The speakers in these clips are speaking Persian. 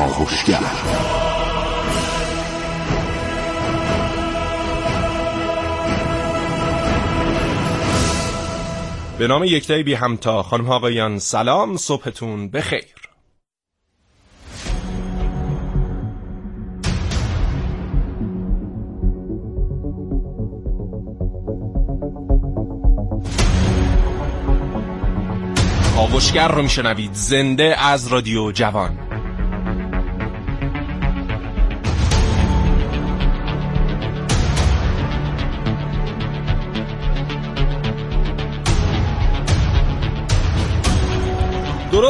کاوشگر به نام یکتای بی همتا. خانم آقایان سلام صبحتون بخیر. کاوشگر رو میشنوید. زنده از رادیو جوان.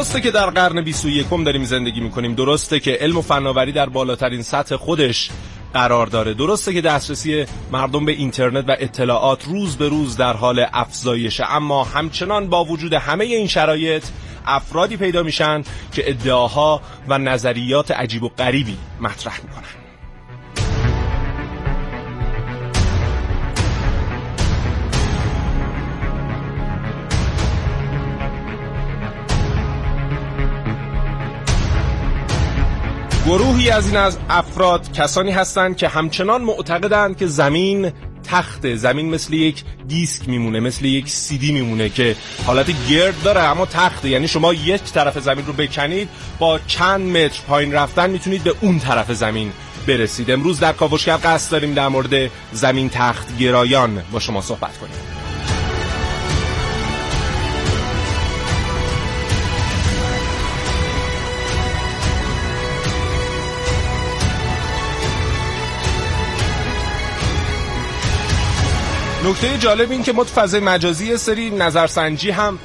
درسته که در قرن 21 داریم زندگی می‌کنیم. درسته که علم و فناوری در بالاترین سطح خودش قرار داره. درسته که دسترسی مردم به اینترنت و اطلاعات روز به روز در حال افزایشه. اما همچنان با وجود همه این شرایط افرادی پیدا میشن که ادعاها و نظریات عجیب و غریبی مطرح می‌کنن. گروهی از این از افراد کسانی هستند که همچنان معتقدند که زمین تخت زمین مثل یک دیسک میمونه مثل یک سیدی میمونه که حالت گرد داره اما تخته. یعنی شما یک طرف زمین رو بکنید با چند متر پایین رفتن می‌تونید به اون طرف زمین برسید. امروز در کاوشگر قصد داریم در مورد زمین تخت گرایان با شما صحبت کنیم. نکته جالب این که ما فضای مجازی سری نظرسنجی هم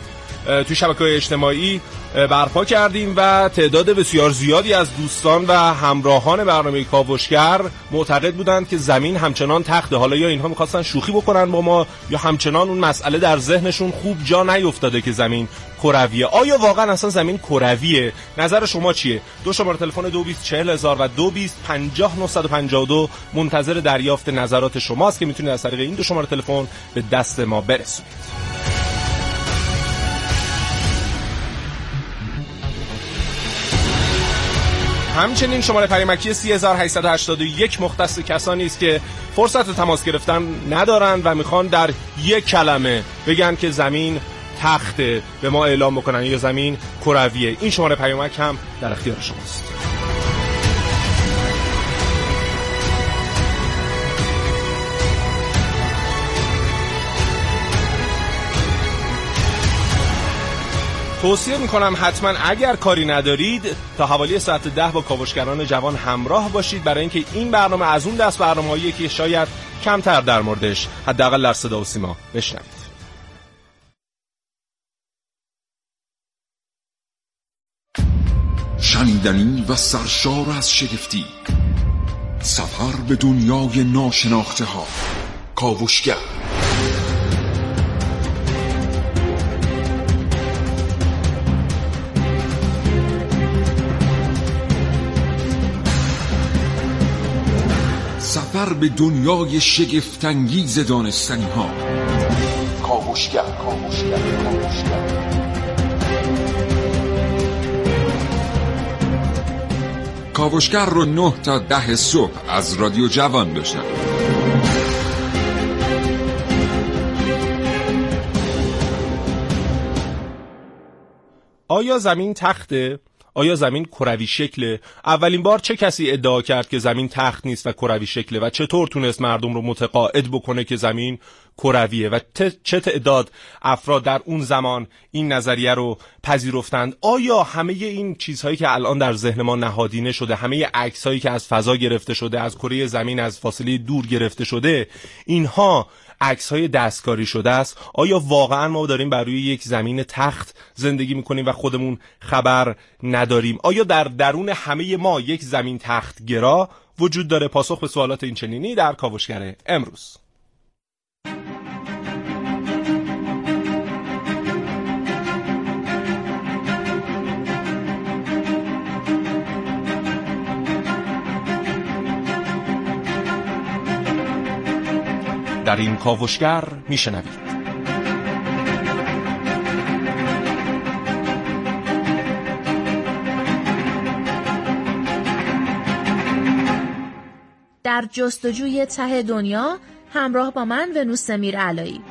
تو شبکه های اجتماعی برپا کردیم و تعداد بسیار زیادی از دوستان و همراهان برنامه کاوشگر معتقد بودند که زمین همچنان تخته. حالا یا اینها می‌خواستن شوخی بکنن با ما یا همچنان اون مسئله در ذهنشون خوب جا نیفتاده که زمین کرویه. آیا واقعا اصلا زمین کرویه؟ نظر شما چیه؟ دو شماره تلفن 224000 و 2250952 منتظر دریافت نظرات شماست که می‌تونید از طریق این دو شماره تلفن به دست ما برسونید. همچنین شماره پریمکی 3881 مختص کسانی است که فرصت تماس گرفتن ندارند و می‌خوان در یک کلمه بگن که زمین تخته. به ما اعلام بکنن. یا زمین کرویه. این شماره پیامک هم در اختیار شماست. توصیه می‌کنم حتما اگر کاری ندارید تا حوالی ساعت ده با کاوشگران جوان همراه باشید. برای اینکه این برنامه از اون دست برنامه‌ایه که شاید کمتر در موردش حداقل در صدا و سیما بشنوید. شنیدنی و سرشار از شگفتی. سفر به دنیای ناشناخته ها کاوشگر. سفر به دنیای شگفتانگیز دانستنی ها کاوشگر کاوشگر کاوشگر کاوشگر رو نه تا ده صبح از رادیو جوان بشنوید. آیا زمین تخته؟ آیا زمین کروی شکله؟ اولین بار چه کسی ادعا کرد که زمین تخت نیست و کروی شکله و چطور تونست مردم رو متقاعد بکنه که زمین کرویه؟ و چه تعداد افراد در اون زمان این نظریه رو پذیرفتند؟ آیا همه این چیزهایی که الان در ذهن ما نهادینه شده همه عکسهایی که از فضا گرفته شده از کره زمین از فاصله دور گرفته شده اینها عکس های دستکاری شده است. آیا واقعا ما داریم بر روی یک زمین تخت زندگی می‌کنیم و خودمون خبر نداریم؟ آیا در درون همه ما یک زمین تخت گرا وجود داره؟ پاسخ به سوالات این چنینی در کاوشگر امروز. در این کاوشگر میشنوید. در جستجوی ته دنیا همراه با من ونوس سمیر علایی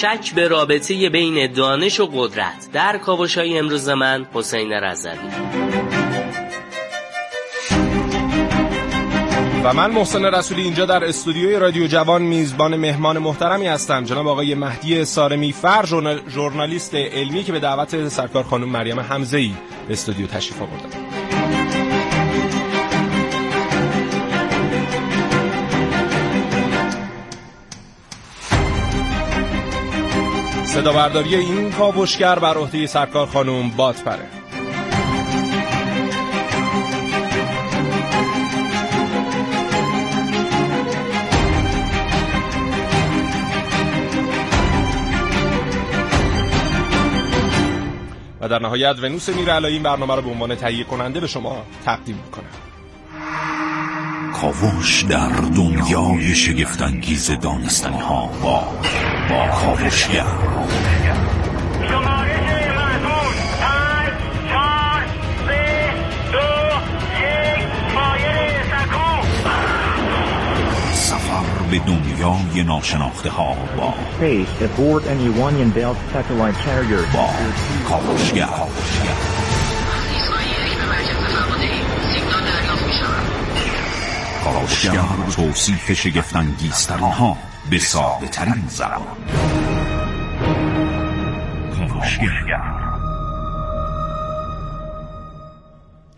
شک به رابطه بین دانش و قدرت. در کاوشای امروز من حسین رزوی. و من محسن رسولی اینجا در استودیوی رادیو جوان میزبان مهمان محترمی هستم. جناب آقای مهدی سارمی فر ژورنالیست علمی که به دعوت سرکار خانم مریم حمزه ای به استودیو تشریف آوردن. صدا برداری این کاوشگر بر عهده سرکار خانم باتپره و در نهایت ونوس میرعلایی این برنامه رو به عنوان تهیه کننده به شما تقدیم می‌کنه. کاوش در دنیای شگفتانگیز دانستنی ها با با کاوشگر سفر به دنیای ناشناخته ها با Space aboard an Iranian-built satellite carrier. با کاوشگر کاوشگر توصیف شگفتانگیزترین ها به ساده ترین زبان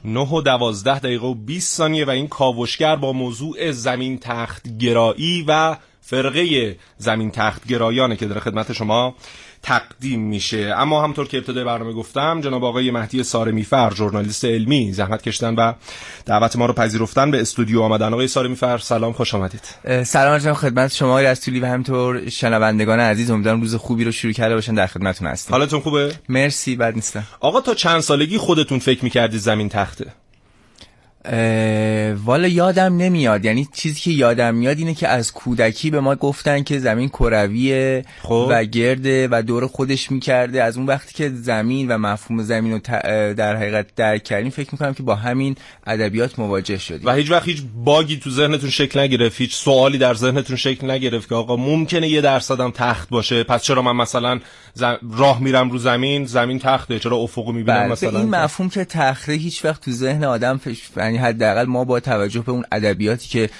نه و دوازده دقیقه و 20 ثانیه و این کاوشگر با موضوع زمین تخت گرایی و فرقه زمین تخت گرایانه که در خدمت شما تقدیم میشه. اما همطور که ابتدای برنامه گفتم جناب آقای مهدی سارمیفر ژورنالیست علمی زحمت کشتن و دعوت ما رو پذیرفتن به استودیو آمدن. آقای سارمیفر سلام خوش آمدید. سلام عرض خدمت شما رسولی و همطور شنوندگان عزیز امیدوارم روز خوبی رو شروع کرده باشن در خدمتتون هستم حالتون خوبه؟ مرسی بد نیستم. آقا تا چند سالگی خودتون فکر می‌کردید زمین تخته؟ والا یادم نمیاد. یعنی چیزی که یادم میاد اینه که از کودکی به ما گفتن که زمین کرویه خب. و گرده و دور خودش می‌کرده. از اون وقتی که زمین و مفهوم زمین رو در حقیقت درک کردیم فکر می‌کنم که با همین ادبیات مواجه شدیم. و هیچ وقت هیچ باگی تو ذهنتون شکل نگرفت هیچ سوالی در ذهنتون شکل نگرفت که آقا ممکنه یه درصدم تخت باشه پس چرا من مثلا زم... راه میرم رو زمین زمین تخته چرا افق می‌بینم بله، مثلا؟ این مفهوم که تخته هیچ وقت تو ذهن آدم فش... یعنی حداقل ما با توجه به اون ادبیاتی که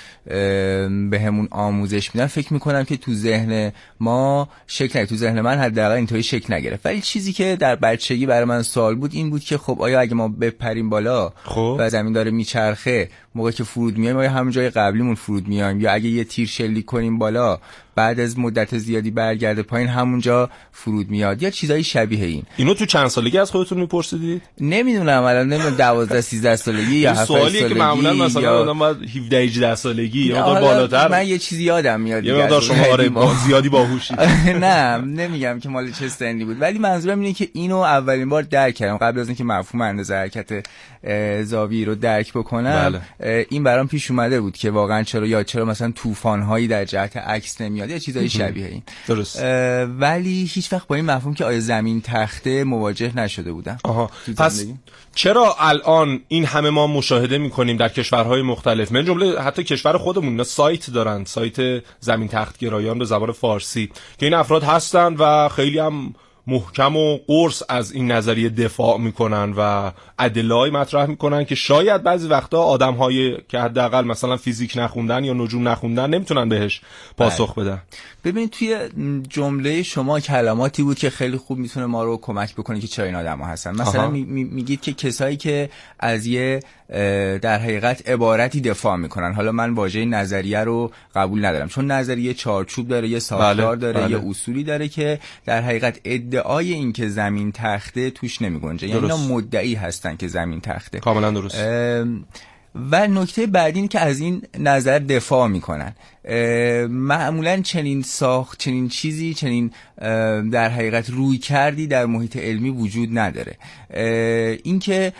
به همون آموزش میدن فکر می‌کنم که تو ذهن ما شکل نگرفت. تو ذهن من حداقل اینطوری شکل نگرفت. ولی چیزی که در بچگی برای من سوال بود این بود که خب آیا اگه ما بپریم بالا خب. و زمین داره میچرخه موقع که فرود میایم آیا همون جای قبلیمون فرود میایم؟ یا اگه یه تیر شلیک کنیم بالا بعد از مدت زیادی برگرده پایین همونجا فرود میاد. یا چیزای شبیه این. اینو تو چند سالگی از خودتون میپرسیدید؟ نمی‌دونم الان نمی‌دونم 12 13 سالگی یا 7 سوالیه سالگی که معمولا مثلا. آدم باید 17 18 سالگی یا بالاتر. من یه چیزی یادم میاد یه مقدار شما آره. با زیادی باهوشید نه نمیگم که مال چه سنی بود. ولی منظورم اینه که اینو اولین بار درک کردم. قبل از اینکه مفهوم اندازه حرکت زاویه رو درک بکنم اه، این برام پیش اومده بود که واقعا چرا یا چرا مثلا طوفان هایی در جهت عکس نمیاد. یا چیزای شبیه این. درست. ولی هیچ وقت با این مفهوم که آیا زمین تخته مواجه نشده بودم آها. پس. چرا الان این همه ما مشاهده می‌کنیم در کشورهای مختلف؟ من جمله حتی کشور خودمون اینا سایت دارن سایت زمین تخت گرایان به زبان فارسی که این افراد هستن و خیلی هم محکم و قرص از این نظریه دفاع می‌کنن و ادلای مطرح می‌کنن که شاید بعضی وقتا آدم های که حداقل مثلا فیزیک نخوندن یا نجوم نخوندن نمی‌تونن بهش پاسخ بدن. ببینید توی جمله شما کلماتی بود که خیلی خوب می‌تونه ما رو کمک بکنه که چرا این آدم ها هستن. مثلا. می- می- میگید که کسایی که از یه در حقیقت عبارتی دفاع می‌کنن. حالا من واژه نظریه رو قبول ندارم. چون نظریه چارچوب داره یه ساختار بله، داره بله. یه اصولی داره که در حقیقت ادعای این که زمین تخته توش نمیگنجه. یعنی. اینا مدعی هستن که زمین تخته. کاملا درست. و نکته بعدی این که از این نظر دفاع می‌کنن. معمولا چنین ساخت چنین چیزی چنین در حقیقت روی کردی در محیط علمی وجود نداره. اینکه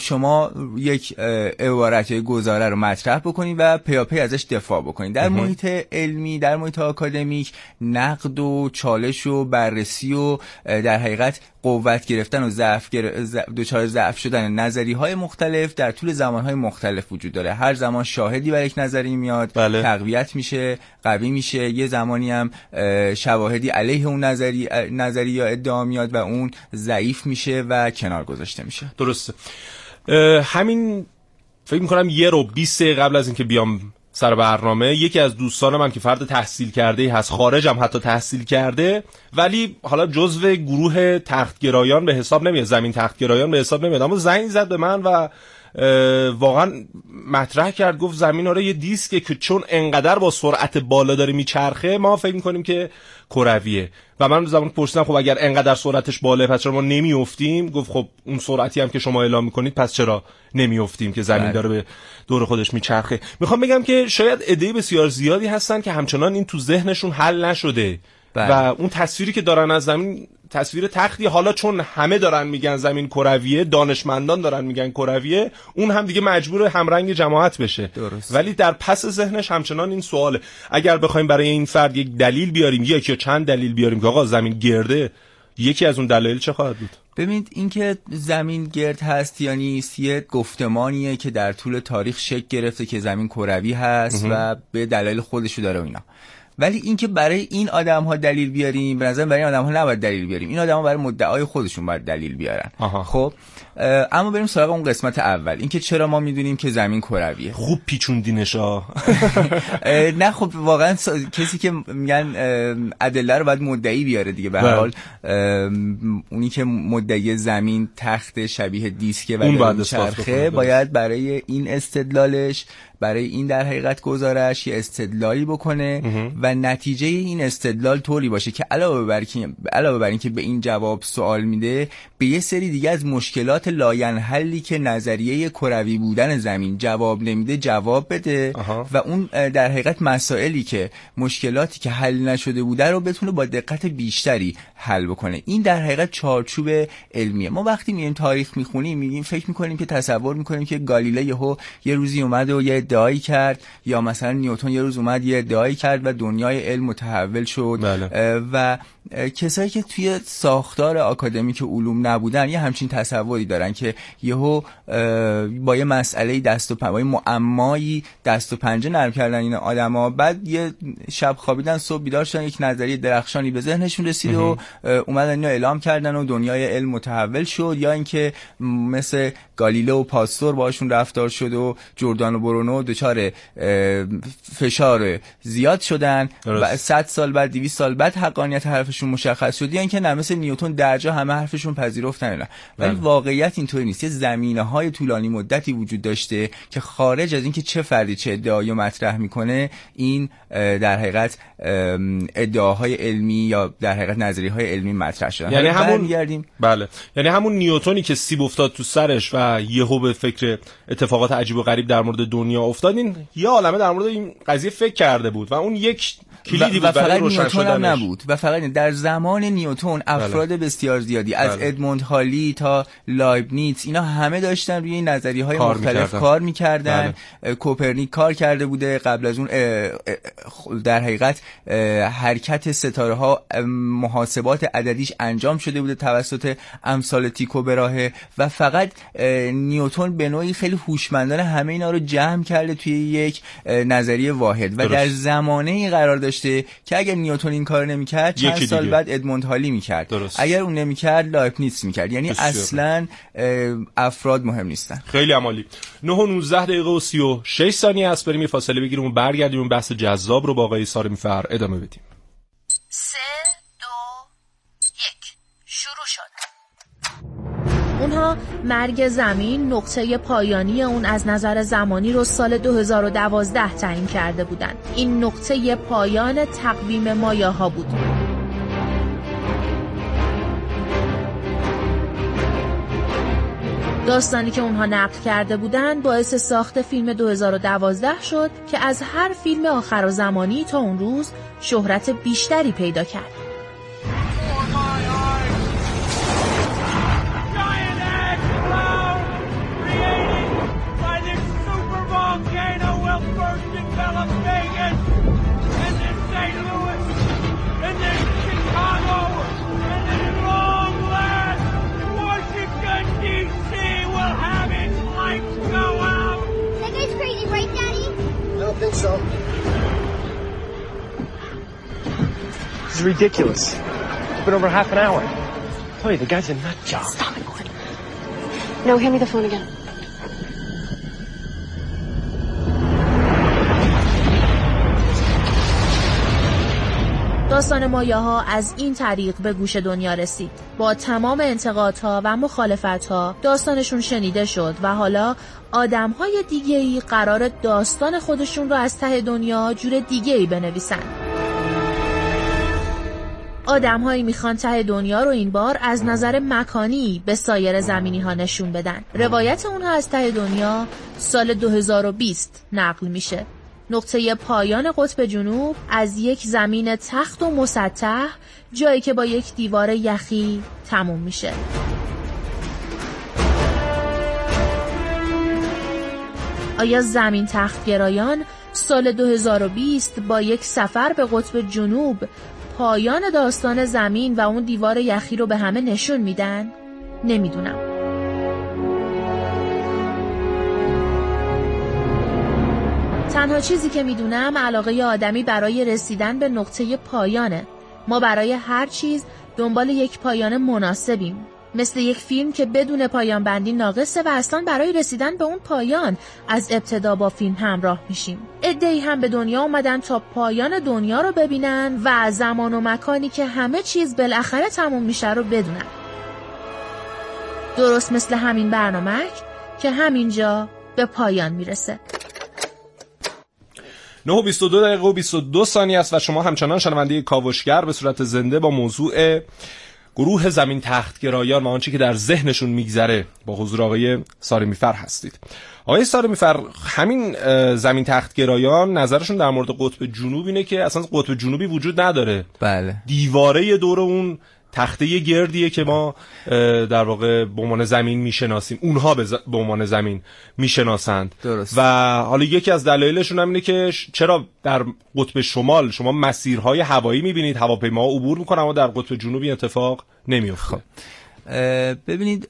شما یک عبارت یا گزاره رو مطرح بکنید و پیاپی ازش دفاع بکنید در محیط علمی در محیط آکادمیک نقد و چالش و بررسی و در حقیقت قوت گرفتن و ضعف گر... ضع- دچار ضعف شدن نظری های مختلف در طول زمان های مختلف وجود داره. هر زمان شاهدی برای یک نظری میاد بله. تقویت میشه قوی میشه. یه زمانی هم اه، شواهدی علیه اون نظری نظری یا ادعا میاد و اون ضعیف میشه و کنار گذاشته میشه. درسته. همین فکر می‌کنم یه رو 20 دقیقه قبل از اینکه بیام سر برنامه یکی از دوستان من که فرد تحصیل کرده ای هست خارجم حتی تحصیل کرده ولی حالا جزو گروه تختگرایان به حساب نمیاد زمین تختگرایان به حساب نمیاد اما زنگ زد به من و واقعا مطرح کرد. گفت زمین آره یه دیسکه که چون انقدر با سرعت بالا داره میچرخه ما فکر می‌کنیم که کرویه. و من زمان پرسیدم خب اگر انقدر سرعتش بالا پس چرا ما نمیافتیم؟ گفت خب اون سرعتی هم که شما اعلام می‌کنید پس چرا نمیافتیم که زمین بله. داره به دور خودش میچرخه؟ می‌خوام بگم که شاید عده بسیار زیادی هستن که همچنان این تو ذهنشون حل نشده. بله. و اون تصویری که دارن از زمین تصویر تختی حالا چون همه دارن میگن زمین کرویه دانشمندان دارن میگن کرویه اون هم دیگه مجبور همرنگ جماعت بشه. درست. ولی در پس ذهنش همچنان این سواله. اگر بخوایم برای این فرد یک دلیل بیاریم یک یا چند دلیل بیاریم که آقا زمین گرده یکی از اون دلایل چه خواهد بود؟ ببینید اینکه زمین گرد هست یا نیست یه گفتمانیه که در طول تاریخ شکل گرفته که زمین کروی هست و به دلایل خودشو داره و اینا. ولی اینکه برای این آدم ها دلیل بیاریم به نظر برای این آدم ها نباید دلیل بیاریم. این آدم ها برای مدعای خودشون باید دلیل بیارن. آها. خب؟ اما بریم سراغ اون قسمت اول. اینکه چرا ما می‌دونیم که زمین کرویه خوب پیچوندینشا اه، نه خب واقعا کسی که میگن ادله رو باید مدعی بیاره دیگه. به هر بله. حال اونی که مدعی زمین تخت شبیه دیسکه و داره باید برای این استدلالش برای این در حقیقت گزارش یه استدلالی بکنه و نتیجه این استدلال طوری باشه که علاوه بر که علاوه بر اینکه به این جواب سوال میده به یه سری دیگه از مشکلات لاینحلی که نظریه کروی بودن زمین جواب نمیده جواب بده آها. و اون در حقیقت مسائلی که مشکلاتی که حل نشده بوده رو بتونه با دقت بیشتری حل بکنه این در حقیقت چارچوب علمیه ما وقتی میریم تاریخ می‌خونیم میگیم فکر می‌کنیم که تصور می‌کنیم که گالیله یهو یه روزی اومد و یه ادعایی کرد یا مثلا نیوتن یه روز اومد یه ادعایی کرد و دنیای علم متحول شد بله. و کسایی که توی ساختار آکادمیک علوم نبودن یه همچین تصوری دارن که یهو با یه مسئله دست و پنجه با یه معمایی دست و پنجه نرم کردن این آدما بعد یه شب خوابیدن صبح بیدار شدن یک نظریه درخشانی به ذهنشون رسید و اومدن اینو اعلام کردن و دنیای علم متحول شد. یا اینکه مثل گالیله و پاستور باشون رفتار شد و جردان و برونو دچار فشار زیاد شدن. و 100 سال بعد 200 سال بعد حقانیت حرفشون مشخص شد. یا اینکه نه مثل نیوتن درجا همه حرفشون پذیرفتن نه ولی بله. واقعیت اینطوری نیست. یه زمینه های طولانی مدتی وجود داشته که خارج از اینکه چه فردی چه ادعایی مطرح می‌کنه این در حقیقت ادعاهای علمی یا در حقیقت نظریه های علمی مطرح شدن. یعنی همون برمیگردیم. بله. یعنی همون نیوتونی که سیب افتاد تو سرش و یهو به فکر اتفاقات عجیب و غریب در مورد دنیا افتاد این یه عالمه در مورد این قضیه فکر کرده بود و اون یک کلیدی و, بود و فقط نیوتن هم نبود. و فقط در زمان نیوتن افراد بسیار زیادی از بله. ادموند هالی تا لایبنیتس اینا همه داشتن روی این نظریه های کار مختلف می‌کردن. کار می‌کردن کوپرنیک کار کرده بوده قبل از اون در حقیقت حرکت ستاره ها محاسبات عددیش انجام شده بوده توسط امثال تیکو براهه و فقط اه، نیوتن به نوعی خیلی هوشمندانه همه اینا رو جمع کرد کرده توی یک نظریه واحد و درست. در زمانه ای قرار داشته که اگر نیوتن این کار نمی‌کرد چند سال دیگه. بعد ادموند هالی می‌کرد درست. اگر اون نمی‌کرد لایبنیتس می‌کرد یعنی. اصلا اه، افراد مهم نیستن. خیلی عمالی. 9 و 19 دقیقه و 36 ثانیه است. بریم یه فاصله بگیریم و برگردیم. اون بحث جذاب رو با آقای سارمی فر ادامه بدیم. سه دو یک. شروع شد. اونها مرگ زمین نقطه پایانی اون از نظر زمانی رو سال 2012 تعیین کرده بودن این نقطه پایان تقویم مایاها بود. داستانی که اونها نقل کرده بودن باعث ساخت فیلم 2012 شد که از هر فیلم آخر و زمانی تا اون روز شهرت بیشتری پیدا کرد. So. This is ridiculous. It's been over half an hour. Tell you, the guy's a nut job. Stop it, Gordon. No, hand me the phone again. داستان مایاها از این طریق به گوش دنیا رسید. با تمام انتقادها و مخالفتها داستانشون شنیده شد و حالا آدمهای دیگه ای قرار داستان خودشون رو از ته دنیا جور دیگه ای بنویسن. آدمهایی می‌خوان ته دنیا رو این بار از نظر مکانی به سایر زمینی ها نشون بدن. روایت اونها از ته دنیا سال 2020 نقل میشه. نقطه پایان قطب جنوب از یک زمین تخت و مسطح جایی که با یک دیوار یخی تموم میشه آیا زمین تخت گرایان سال 2020 با یک سفر به قطب جنوب پایان داستان زمین و اون دیوار یخی رو به همه نشون میدن؟ نمی‌دونم تنها چیزی که می‌دونم علاقه آدمی برای رسیدن به نقطه پایانه. ما برای هر چیز دنبال یک پایان مناسبیم. مثل یک فیلم که بدون پایان بندی ناقصه و اصلا برای رسیدن به اون پایان از ابتدا با فیلم همراه میشیم. ادهی هم به دنیا اومدن تا پایان دنیا رو ببینن و زمان و مکانی که همه چیز بالاخره تموم میشه رو بدونن. درست مثل همین برنامه که همینجا به پایان می‌رسه. 9 و 22 دقیقه و 22 ثانیه است و شما همچنان شنونده کاوشگر به صورت زنده با موضوع گروه زمین تختگرایان و آنچه که در ذهنشون میگذره با حضور آقای سارمیفر هستید. آقای سارمیفر همین زمین تختگرایان نظرشون در مورد قطب جنوب اینه که اصلا قطب جنوبی وجود نداره. بله. دیواره دور اون تخته گردیه که ما در واقع به عنوان زمین می‌شناسیم. اونها به عنوان زمین می‌شناسند. درست. و حالا یکی از دلایلشون هم اینه که چرا در قطب شمال شما مسیرهای هوایی می‌بینید؟ هواپیما عبور می‌کنن اما در قطب جنوبی اتفاق نمیفته اه، ببینید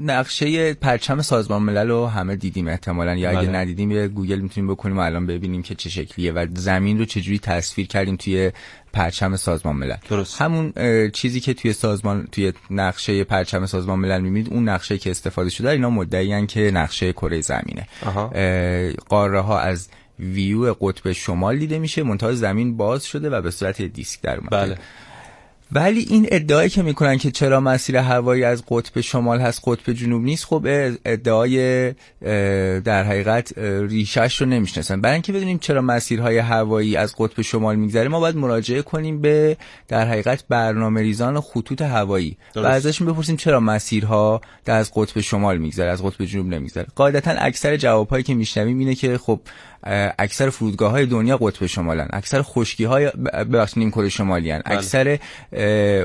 نقشه پرچم سازمان ملل رو همه دیدیم احتمالا یا اگه بله. ندیدیم یه گوگل می‌تونیم بکنیم و الان ببینیم که چه شکلیه و زمین رو چجوری تصویر کردیم توی پرچم سازمان ملل. درست. همون چیزی که توی سازمان توی نقشه پرچم سازمان ملل می‌بینید اون نقشه که استفاده شده اینا مدعیان که نقشه کره زمینه. قاره ها از ویو قطب شمال دیده میشه منتها زمین باز شده و به صورت دیسک در اومده. بله. ولی این ادعایی که می‌کنن که چرا مسیر هوایی از قطب شمال هست قطب جنوب نیست خب ادعای در حقیقت ریشش رو نمی‌شناسن. برای اینکه بدونیم چرا مسیرهای هوایی از قطب شمال میگذره ما باید مراجعه کنیم به در حقیقت برنامه ریزان خطوط هوایی. و. ازشون بپرسیم چرا مسیرها در از قطب شمال میگذره از قطب جنوب نمیگذره. قاعدتا اکثر جوابهایی که میشنویم اینه که خب اکثر فرودگاه های دنیا قطب شمالن اکثر خشکی های ببخشید نیمکره شمالی هن. بله. اکثر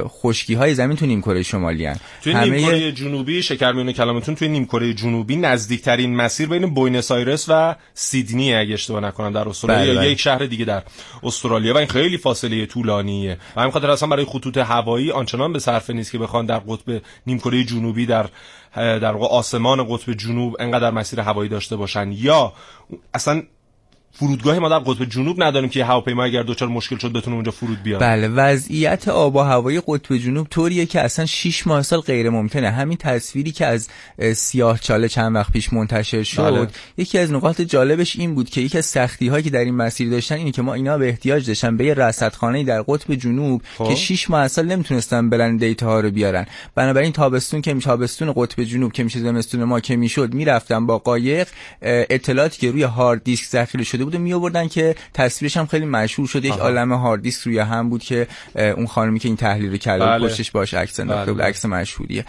خشکی های زمین تو نیمکره شمالی هن. توی نیمکره جنوبی شکرمیون کلامتون توی نیمکره جنوبی نزدیکترین مسیر بین بوینس آیرس و سیدنی اگه اشتباه نکنم در استرالیا بله، یا بله. یک شهر دیگه در استرالیا و این خیلی فاصله طولانیه و همین خاطر اصلا برای خطوط هوایی آنچنان به صرفه نیست که بخوان در قطب نیمکره جنوبی در در واقع آسمان قطب جنوب انقدر مسیر هوایی داشته باشن یا اصلا فرودگاهی ما در قطب جنوب نداریم که هواپیما اگر دچار مشکل شد بتونه اونجا فرود بیاد بله وضعیت آب و هوایی قطب جنوب طوریه که اصلا 6 ماه سال غیر ممکنه همین تصویری که از اه، سیاه چاله چند وقت پیش منتشر شد بله. یکی از نقاط جالبش این بود که یکی از سختی هایی که در این مسیر داشتن اینه که ما اینا به احتیاج داشتن به یه رصدخانه در قطب جنوب خب. که 6 ماه سال نمی‌تونستن برن دیتا ها رو بیارن بنابراین تابستون که تابستون قطب جنوب که میشه زمستون ما که می‌شد می‌رفتن با قایق اطلاعاتی که روی هارد دیسک ذخیره شده بود می آوردن که تصویرش هم خیلی مشهور شد یک. عالم هارد دیسک روی هم بود که اون خانمی که این تحلیل رو کرده بود بله. پشتش باش عکس انداخته بود بله. عکس مشهوریه.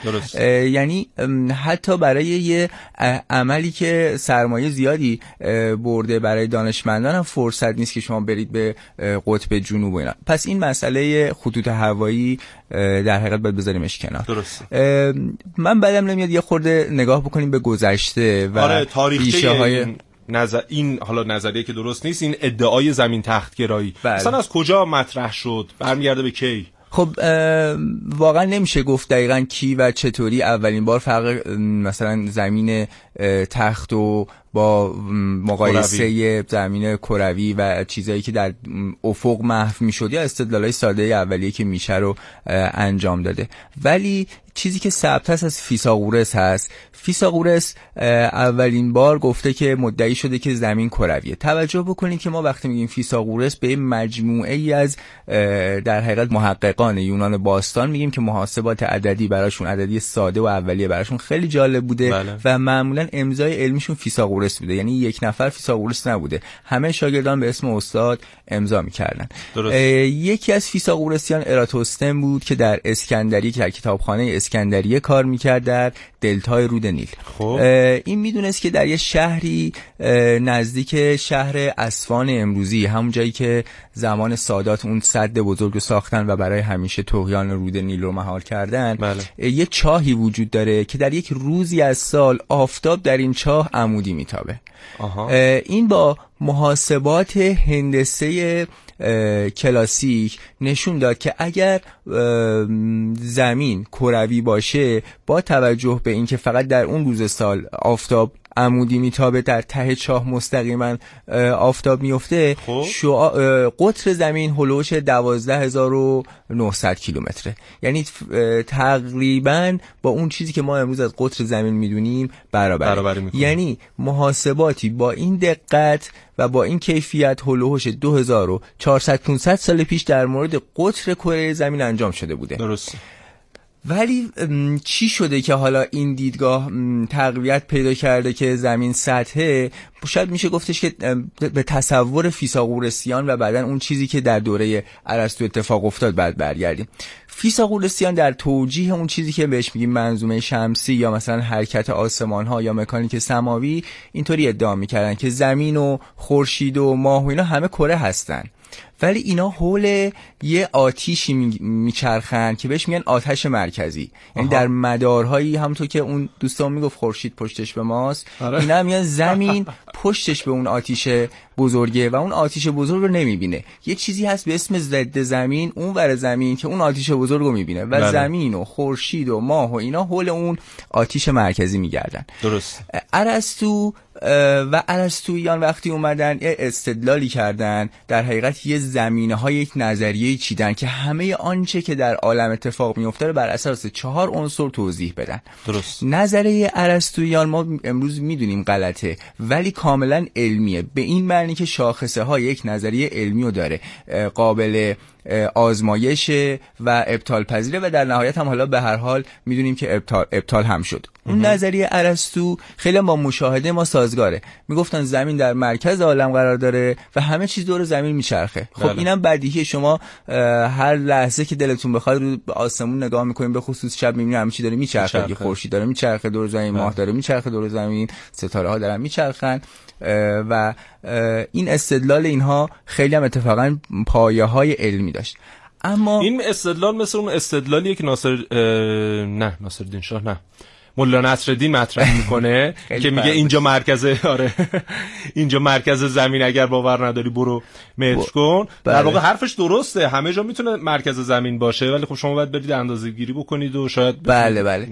یعنی حتی برای یه عملی که سرمایه زیادی برده برای دانشمندان هم فرصت نیست که شما برید به قطب جنوب و اینا. پس این مسئله خطوط هوایی در حقیقت باید بذاریمش کنار. درست. من بعدم نمیاد یه خورده نگاه بکنیم به گذشته و آره تاریخچه های نظر این حالا نظریه که درست نیست این ادعای زمین تخت گرایی. بله. اصلا از کجا مطرح شد؟ برمیگرده به کی؟ خب واقعا نمیشه گفت دقیقا کی و چطوری اولین بار فرق مثلا زمین تخت و با مقایسه زمین کروی و چیزایی که در افق محو می‌شد یا استدلالای ساده اولیه که میشه رو انجام داده. ولی چیزی که ثبت هست از فیساغورس هست. فیساغورس اولین بار گفته که مدعی شده که زمین کرویه. توجه بکنید که ما وقتی میگیم فیساغورس به مجموعه ای از در حقیقت محققان یونان باستان میگیم که محاسبات عددی براشون عددی ساده و اولیه براشون خیلی جالب بوده بله. و معمولا امضای علمیشون فیساغورس بوده. یعنی یک نفر فیساغورس نبوده. همه شاگردان به اسم استاد امضا می‌کردن. یکی از فیساغورسیان اراتوستن بود که در اسکندریه که در کتابخانه اسکندریه کار می‌کرد در دلتای رود نیل خب. این می‌دونست که در یه شهری نزدیک شهر اسفان امروزی همون جایی که زمان سادات اون صد بزرگ رو ساختن و برای همیشه طغیان رود نیل رو مهار کردن بله. یه چاهی وجود داره که در یک روزی از سال آفتاب در این چاه عمودی میتابه آها. این با محاسبات هندسه کلاسیک نشون داد که اگر زمین کروی باشه با توجه به اینکه فقط در اون روز سال آفتاب عمودی میتابه در ته چاه مستقیما آفتاب میفته خب. شعا... قطر زمین هلوش 12900 کیلومتره. یعنی تقریبا با اون چیزی که ما امروز از قطر زمین می‌دونیم برابره. برابری می‌کنه. یعنی محاسباتی با این دقت و با این کیفیت هلوهوش 2400 500 سال پیش در مورد قطر کره زمین انجام شده بوده. درست ولی چی شده که حالا این دیدگاه تقویت پیدا کرده که زمین سطحه؟ شاید میشه گفتش که به تصور فیساغورسیان و بعدا اون چیزی که در دوره ارسطو اتفاق افتاد بعد برگردیم. فیساغورسیان در توجیه اون چیزی که بهش میگیم منظومه شمسی یا مثلا حرکت آسمان ها یا مکانیک سماوی اینطوری ادعا می‌کردن که زمین و خورشید و ماه و اینا همه کره هستن. ولی اینا حول یه آتیشی می- میچرخن که بهش میگن آتش مرکزی. یعنی در مدارهایی همونطور که اون دوستان می‌گفت خورشید پشتش به ماست. آره. اینا میگن زمین پشتش به اون آتیش بزرگه و اون آتیش بزرگ رو نمی‌بینه. یه چیزی هست به اسم ضد زمین اون ور زمین که اون آتیش بزرگ رو می‌بینه و بله. زمین و خورشید و ماه و اینا حول اون آتیش مرکزی میگردن. درست. ارسطو و ارسطویان وقتی اومدن یه استدلالی کردن در حقیقت یه زمینه های یک نظریه چیدن که همه آنچه که در عالم اتفاق میفته رو بر اساس چهار عنصر توضیح بدن. درست. نظریه ارسطویان ما امروز می‌دونیم غلطه ولی کاملا علمیه. به این معنی که شاخصه ها یک نظریه علمی رو داره. قابل آزمایش و ابطال پذیره و در نهایت هم حالا به هر حال می‌دونیم که ابطال, ابطال هم شد. اون نظریه ارسطو خیلی با مشاهده ما سازگاره. می‌گفتن زمین در مرکز عالم قرار داره و همه چیز دور زمین میچرخه. خب بله. اینم بدیهی شما هر لحظه که دلتون بخواد رو به آسمون نگاه می‌کنیم به خصوص شب می‌بینیم همه چی داره میچرخه. دیگه خورشید داره میچرخه دور زمین ماه داره میچرخه دور زمین ستاره ها دارن میچرخن. و این استدلال اینها خیلی هم اتفاقا پایه های علمی داشت اما این استدلال مثل اون استدلالیه که ناصر نه ناصرالدین شاه نه. ملا نصرالدین مطرح می‌کنه که میگه اینجا مرکز آره اینجا مرکز زمین اگر باور نداری برو متر کن. در بله. واقع حرفش درسته همه جا می‌تونه مرکز زمین باشه ولی خب شما باید برید اندازه گیری بکنید و شاید بله بله.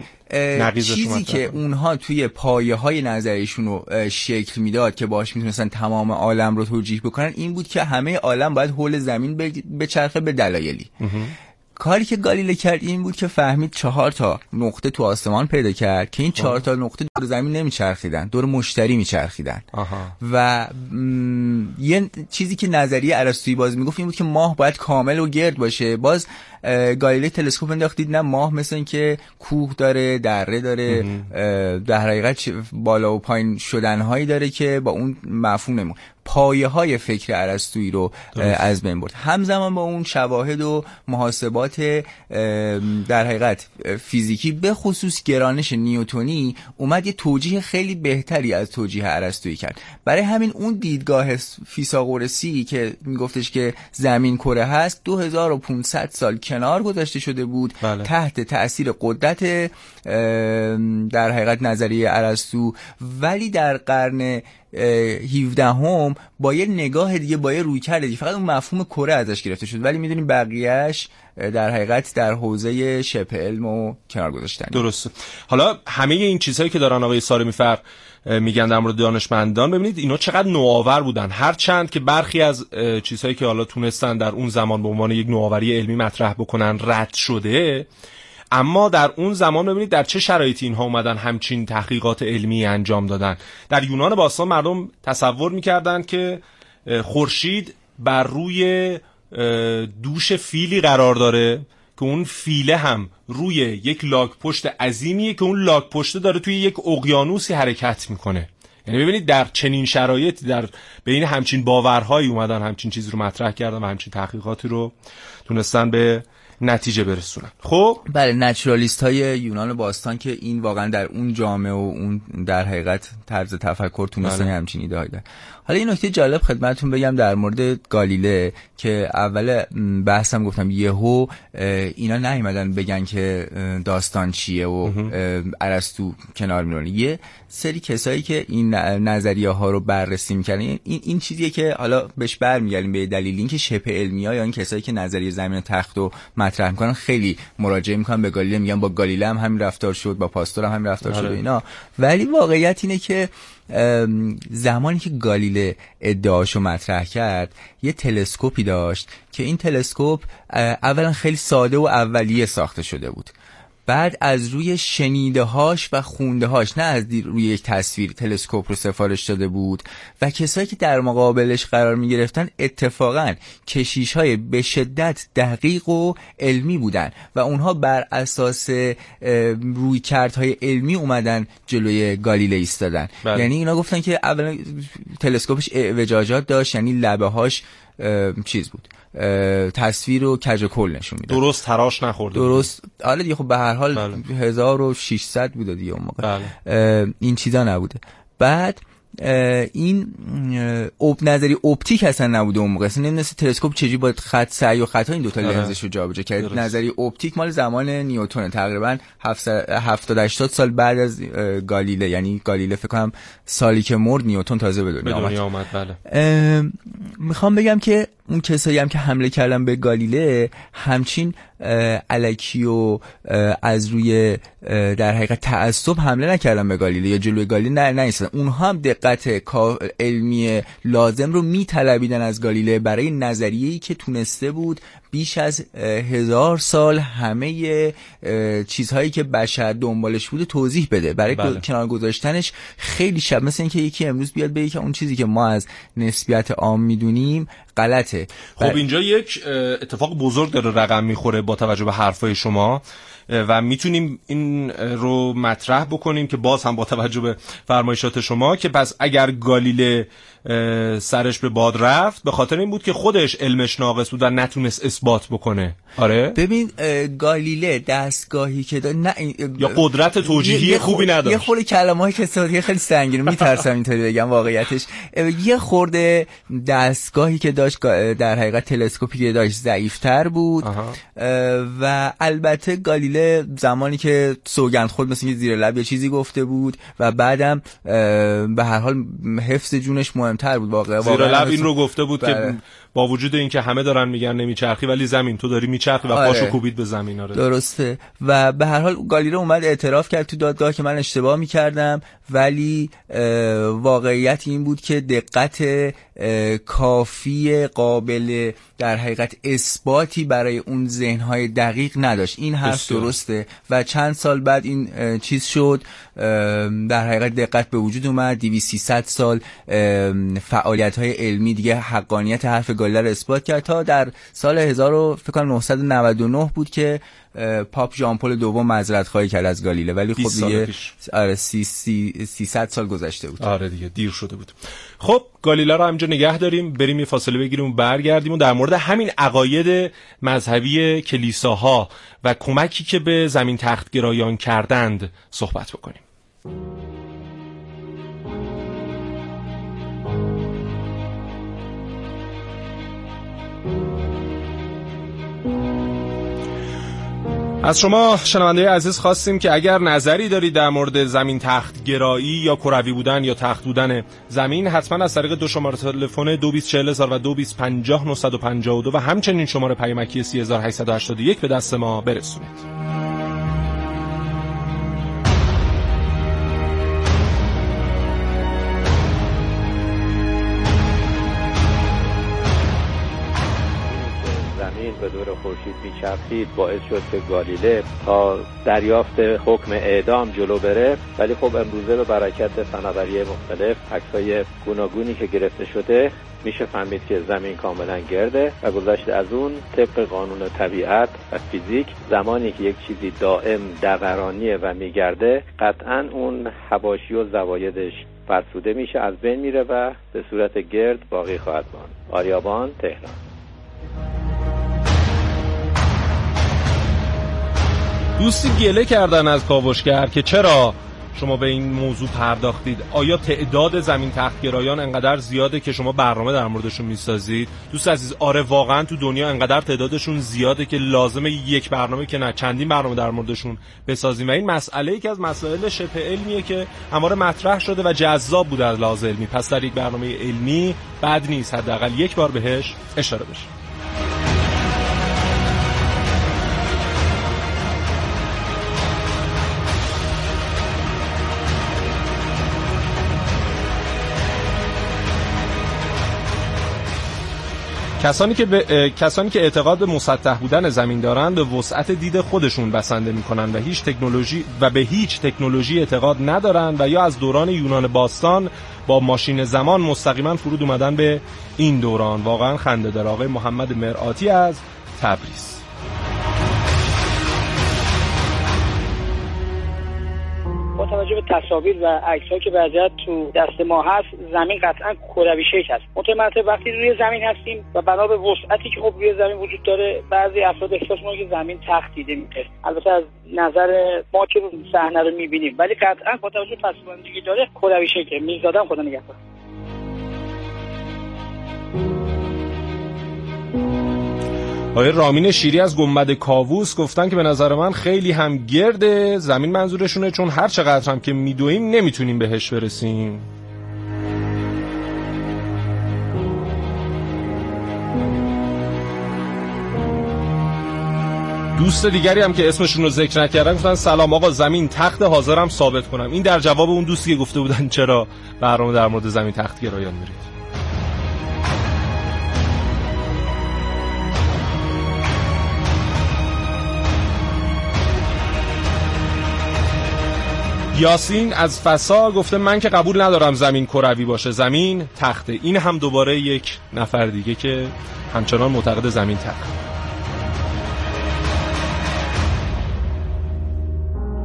چیزی که. اونها توی پایه های نظریشون رو شکل می‌داد که باش می‌تونستن تمام عالم رو توجیه بکنن این بود که همه عالم باید حول زمین بچرخه به دلایلی. کاری که گالیله کرد این بود که فهمید چهار تا نقطه تو آسمان پیدا کرد که این چهار تا نقطه دور زمین نمیچرخیدن دور مشتری میچرخیدن. و م، یه چیزی که نظریه ارسطویی باز می‌گفت این بود که ماه باید کامل و گرد باشه. باز گالیله تلسکوپ انداختید نه ماه مثل این که کوه داره دره داره در حقیقت بالا و پایین شدنهایی داره که با اون مفهوم نمون پایه های فکر ارسطویی رو اه، از بین برد. همزمان با اون شواهد و محاسبات در حقیقت فیزیکی به خصوص گرانش نیوتونی اومد یه توجیه خیلی بهتری از توجیه ارسطویی کرد. برای همین اون دیدگاه فیثاغورسی که میگفتش که زمین کره هست 2500 سال کنار گذاشته شده بود بله. تحت تاثیر قدرت در حقیقت نظریه ارسطو ولی در قرن 17 هم با یه نگاه دیگه با یه روی کرده دیگه. فقط اون مفهوم کره ازش گرفته شد. ولی می‌دونیم بقیهش در حقیقت در حوزه شبه علم و کنار گذاشتن درسته. حالا همه این چیزهایی که دارن آقای سارمی فر اه، میگن در مورد دانشمندان ببینید اینا چقدر نوآور بودن. هر چند که برخی از چیزهایی که حالا تونستن در اون زمان به عنوان یک نوآوری علمی مطرح بکنن رد شده اما در اون زمان ببینید در چه شرایطی اینها اومدن همچین تحقیقات علمی انجام دادن. در یونان باستان مردم تصور می‌کردن که خورشید بر روی دوش فیلی قرار داره که اون فیله هم روی یک لاک پشت عظیمیه که اون لاک پشته داره توی یک اقیانوسی حرکت می‌کنه. یعنی ببینید در چنین شرایطی در بین همچین باورهایی اومدن همچین چیزی رو مطرح کردن و همچین تحقیقاتی رو تونستن به نتیجه برسونن. خب؟ بله نچرالیست های یونان باستان که این واقعا در اون جامعه و اون در حقیقت طرز تفکر تونستن بله. همچین ایده دارن. حالا این نکته جالب خدمتتون بگم در مورد گالیله که اول بحثم گفتم یهو اینا نیومدن بگن که داستان چیه و ارسطو کنار میرونه یه سری کسایی که این نظریه ها رو بررسی می‌کردن این این چیزیه که حالا بهش برمیگردیم به دلیل اینکه شبه علمی ها یا این کسایی که نظریه زمین تخت رو مطرح می‌کنن خیلی مراجعه می‌کنن به گالیله میگن با گالیله هم همین رفتار شد با پاستور هم همین رفتار شد و آره. اینا. ولی واقعیت اینه که زمانی که گالیله ادعاشو مطرح کرد یه تلسکوپی داشت که این تلسکوپ اولا خیلی ساده و اولیه ساخته شده بود. بعد از روی شنیده هاش و خونده هاش نه از روی یک تصویر تلسکوپ رو سفارش داده بود و کسایی که در مقابلش قرار می گرفتن اتفاقا کشیش های به شدت دقیق و علمی بودن و اونها بر اساس رویه های علمی اومدن جلوی گالیله ایستادن بله. یعنی اینا گفتن که اولا تلسکوپش اعوجاجات داشت یعنی لبه هاش چیز بود تصویر و کج و کل نشون می‌داد درست تراش نخورده. درست آره دیگه خب به هر حال بله. 1600 بوده دیگه اون موقع بله. این چیزا نبوده بعد این اپ نظریه اپتیک اصلا نبوده اون موقع. اصلا نمی‌دونست تلسکوپ چجوری با خط سعی و خطا این دوتا آره. لنزش رو جابجا کرد. درست. نظریه اپتیک مال زمان نیوتونه. تقریبا 70 80 سال بعد از گالیله. یعنی گالیله فکر کنم سالی که مرد نیوتن تازه به دنیا آمد. آمد. بله. می‌خوام بگم که اون کسایی هم که حمله کردن به گالیله همچین اه، الکی و از روی در حقیقت تعصب حمله نکردن به گالیله یا جلوی گالیله نه نیستن. اونها هم دقت علمی لازم رو میطلبیدن از گالیله برای نظریه‌ای که تونسته بود بیش از هزار سال همه چیزهایی که بشر دنبالش بوده توضیح بده. برای بله. کنار گذاشتنش خیلی شب مثل اینکه یکی امروز بیاد بگه که اون چیزی که ما از نسبیت عام می‌دونیم غلطه. خب اینجا یک اتفاق بزرگ داره رقم می‌خوره با توجه به حرفای شما و می‌تونیم این رو مطرح بکنیم که باز هم با توجه به فرمایشات شما که پس اگر گالیله سرش به باد رفت. به خاطر این بود که خودش علمش ناقص بود و نتونست اثبات بکنه. آره؟ ببین گالیله دستگاهی که داره نه یا قدرت توجیهی یه- یه خوبی نداشت. یه خورده کلمه های که خیلی سنگینه میترسم اینطوری بگم واقعیتش. یه خورده دستگاهی که داشت در حقیقت تلسکوپی که داشت ضعیفتر بود. و البته گالیله زمانی که سوگند خود مثل زیر لب یه چیزی گفته بود و بعدم به هر حال حفظ جونش مهمتر بود واقعا زیر واقعا لب این رو گفته بود بله. که با وجود اینکه همه دارن میگن نمیچرخی ولی زمین تو داری میچرخی و آره. پاشو کوبید به زمین آره. درسته. و به هر حال گالیله اومد اعتراف کرد تو دادگاه که من اشتباه می‌کردم ولی واقعیت این بود که دقت کافی قابل در حقیقت اثباتی برای اون ذهنهای دقیق نداشت. این حرف بسیار. درسته. و چند سال بعد این چیز شد در حقیقت دقت به وجود اومد. 200 300 سال فعالیت های علمی دیگه حقانیت حرف گالیله رو اثبات کرد تا در سال 1000 و فکر کنم 999 بود که پاپ ژان پل دوم معذرت خواهی کرد از گالیله. ولی 20 خب دیگه. آره 30 30 300 سال گذشته بود. آره دیگه دیر شده بود. خب گالیلا رو همینجا نگه داریم بریم یه فاصله بگیریم و برگردیم و در مورد همین عقاید مذهبی کلیساها و کمکی که به زمین تخت گرایان کردند صحبت بکنیم. از شما شنونده عزیز خواستیم که اگر نظری دارید در مورد زمین تخت گرایی یا کروی بودن یا تخت بودن زمین حتما از طریق دو شماره تلفن 224000 و 2250 و همچنین شماره پیامکی 3881 به دست ما برسونید. دور خورشید میچرخید باعث شد که گالیله تا دریافت حکم اعدام جلو بره. ولی خب امروزه به برکت فناوری مختلف عکسای گوناگونی که گرفته شده میشه فهمید که زمین کاملا گرده و گذشته از اون طبق قانون طبیعت و فیزیک. زمانی که یک چیزی دائم دقرانیه و میگرده قطعا اون حواشی و زوایدش فرسوده میشه از بین میره و به صورت گرد باقی خواهد ماند. آریابان تهران. دوستی گله کردن از کاوشگر که چرا شما به این موضوع پرداختید؟ آیا تعداد زمین تختگرایان انقدر زیاده که شما برنامه در موردشون می‌سازید؟ دوست عزیز آره واقعا تو دنیا انقدر تعدادشون زیاده که لازمه یک برنامه که نه چندین برنامه در موردشون بسازیم. و این مسئله یکی از مسائل شبه علمیه که همواره مطرح شده و جذاب بوده از لحاظ علمی. پس در یک برنامه علمی بد نیست. حداقل یک بار بهش اشاره بشه. کسانی که اه، کسانی که اعتقاد به مسطح بودن زمین دارند به وسعت دید خودشون بسنده می‌کنن و هیچ تکنولوژی و به هیچ تکنولوژی اعتقاد ندارند و یا از دوران یونان باستان با ماشین زمان مستقیما فرود اومدن به این دوران. واقعا خنده داره آقای محمد مرآتی از تبریز. توجه به تصاویر و عکس که به تو دست ما هست زمین قطعا کروی شکل هست متمرتب وقتی روی زمین هستیم و بنا به وسعتی که خب روی زمین وجود داره بعضی افراد احساس می‌کنن که زمین تخت دیده البته از نظر ما که صحنه رو می‌بینیم ولی قطعا با توجه پسماندگی داره کروی شکل. میزادم خدا نگهدار. آقای رامین شیری از گنبد کاووس گفتن که به نظر من خیلی هم گرده. زمین منظورشونه چون هر چقدر هم که میدویم نمی‌تونیم بهش برسیم. دوست دیگری هم که اسمشون رو ذکر نکردن گفتن سلام آقا زمین تخت حاضرم ثابت کنم. این در جواب اون دوستی که گفته بودن چرا برنامه در مورد زمین تخت گرایان میرید یاسین از فسا گفته من که قبول ندارم زمین کروی باشه. زمین تخته. این هم دوباره یک نفر دیگه که همچنان معتقد زمین تخت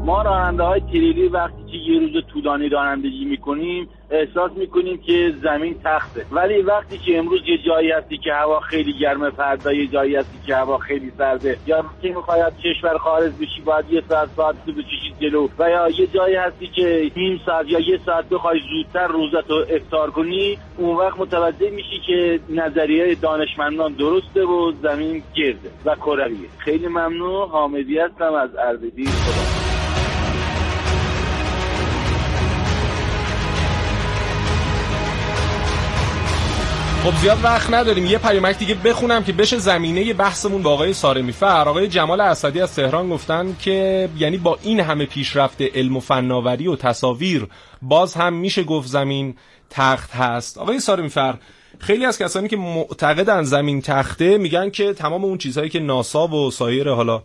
ما راننده های تریلی وقتی که یه روز طولانی رانندگی می‌کنیم احساس می‌کنیم که زمین تخته. ولی وقتی که امروز یه جایی هستی که هوا خیلی گرمه فردا یه جایی هستی که هوا خیلی سرده یا که می‌خوای از کشور خارج بشی باید یه ساعت ساعت تو بکشی جلو. و یا یه جایی هستی که نیم ساعت یا یه ساعت بخوای زودتر روزت رو افطار کنی اون وقت متوجه میشی که نظریه دانشمندان درسته و زمین گرده و کرویه خیلی ممنون. حامدی هستم از اردبیل خدا خب زیاد وقت نداریم. یه پیامک دیگه بخونم که بشه زمینه بحثمون با آقای سارمی فر آقای جمال اسدی از تهران گفتن که یعنی با این همه پیشرفت علم و فناوری و تصاویر باز هم میشه گفت زمین تخت هست. آقای سارمی فر خیلی از کسانی که معتقدن زمین تخته میگن که تمام اون چیزهایی که ناسا و سایر حالا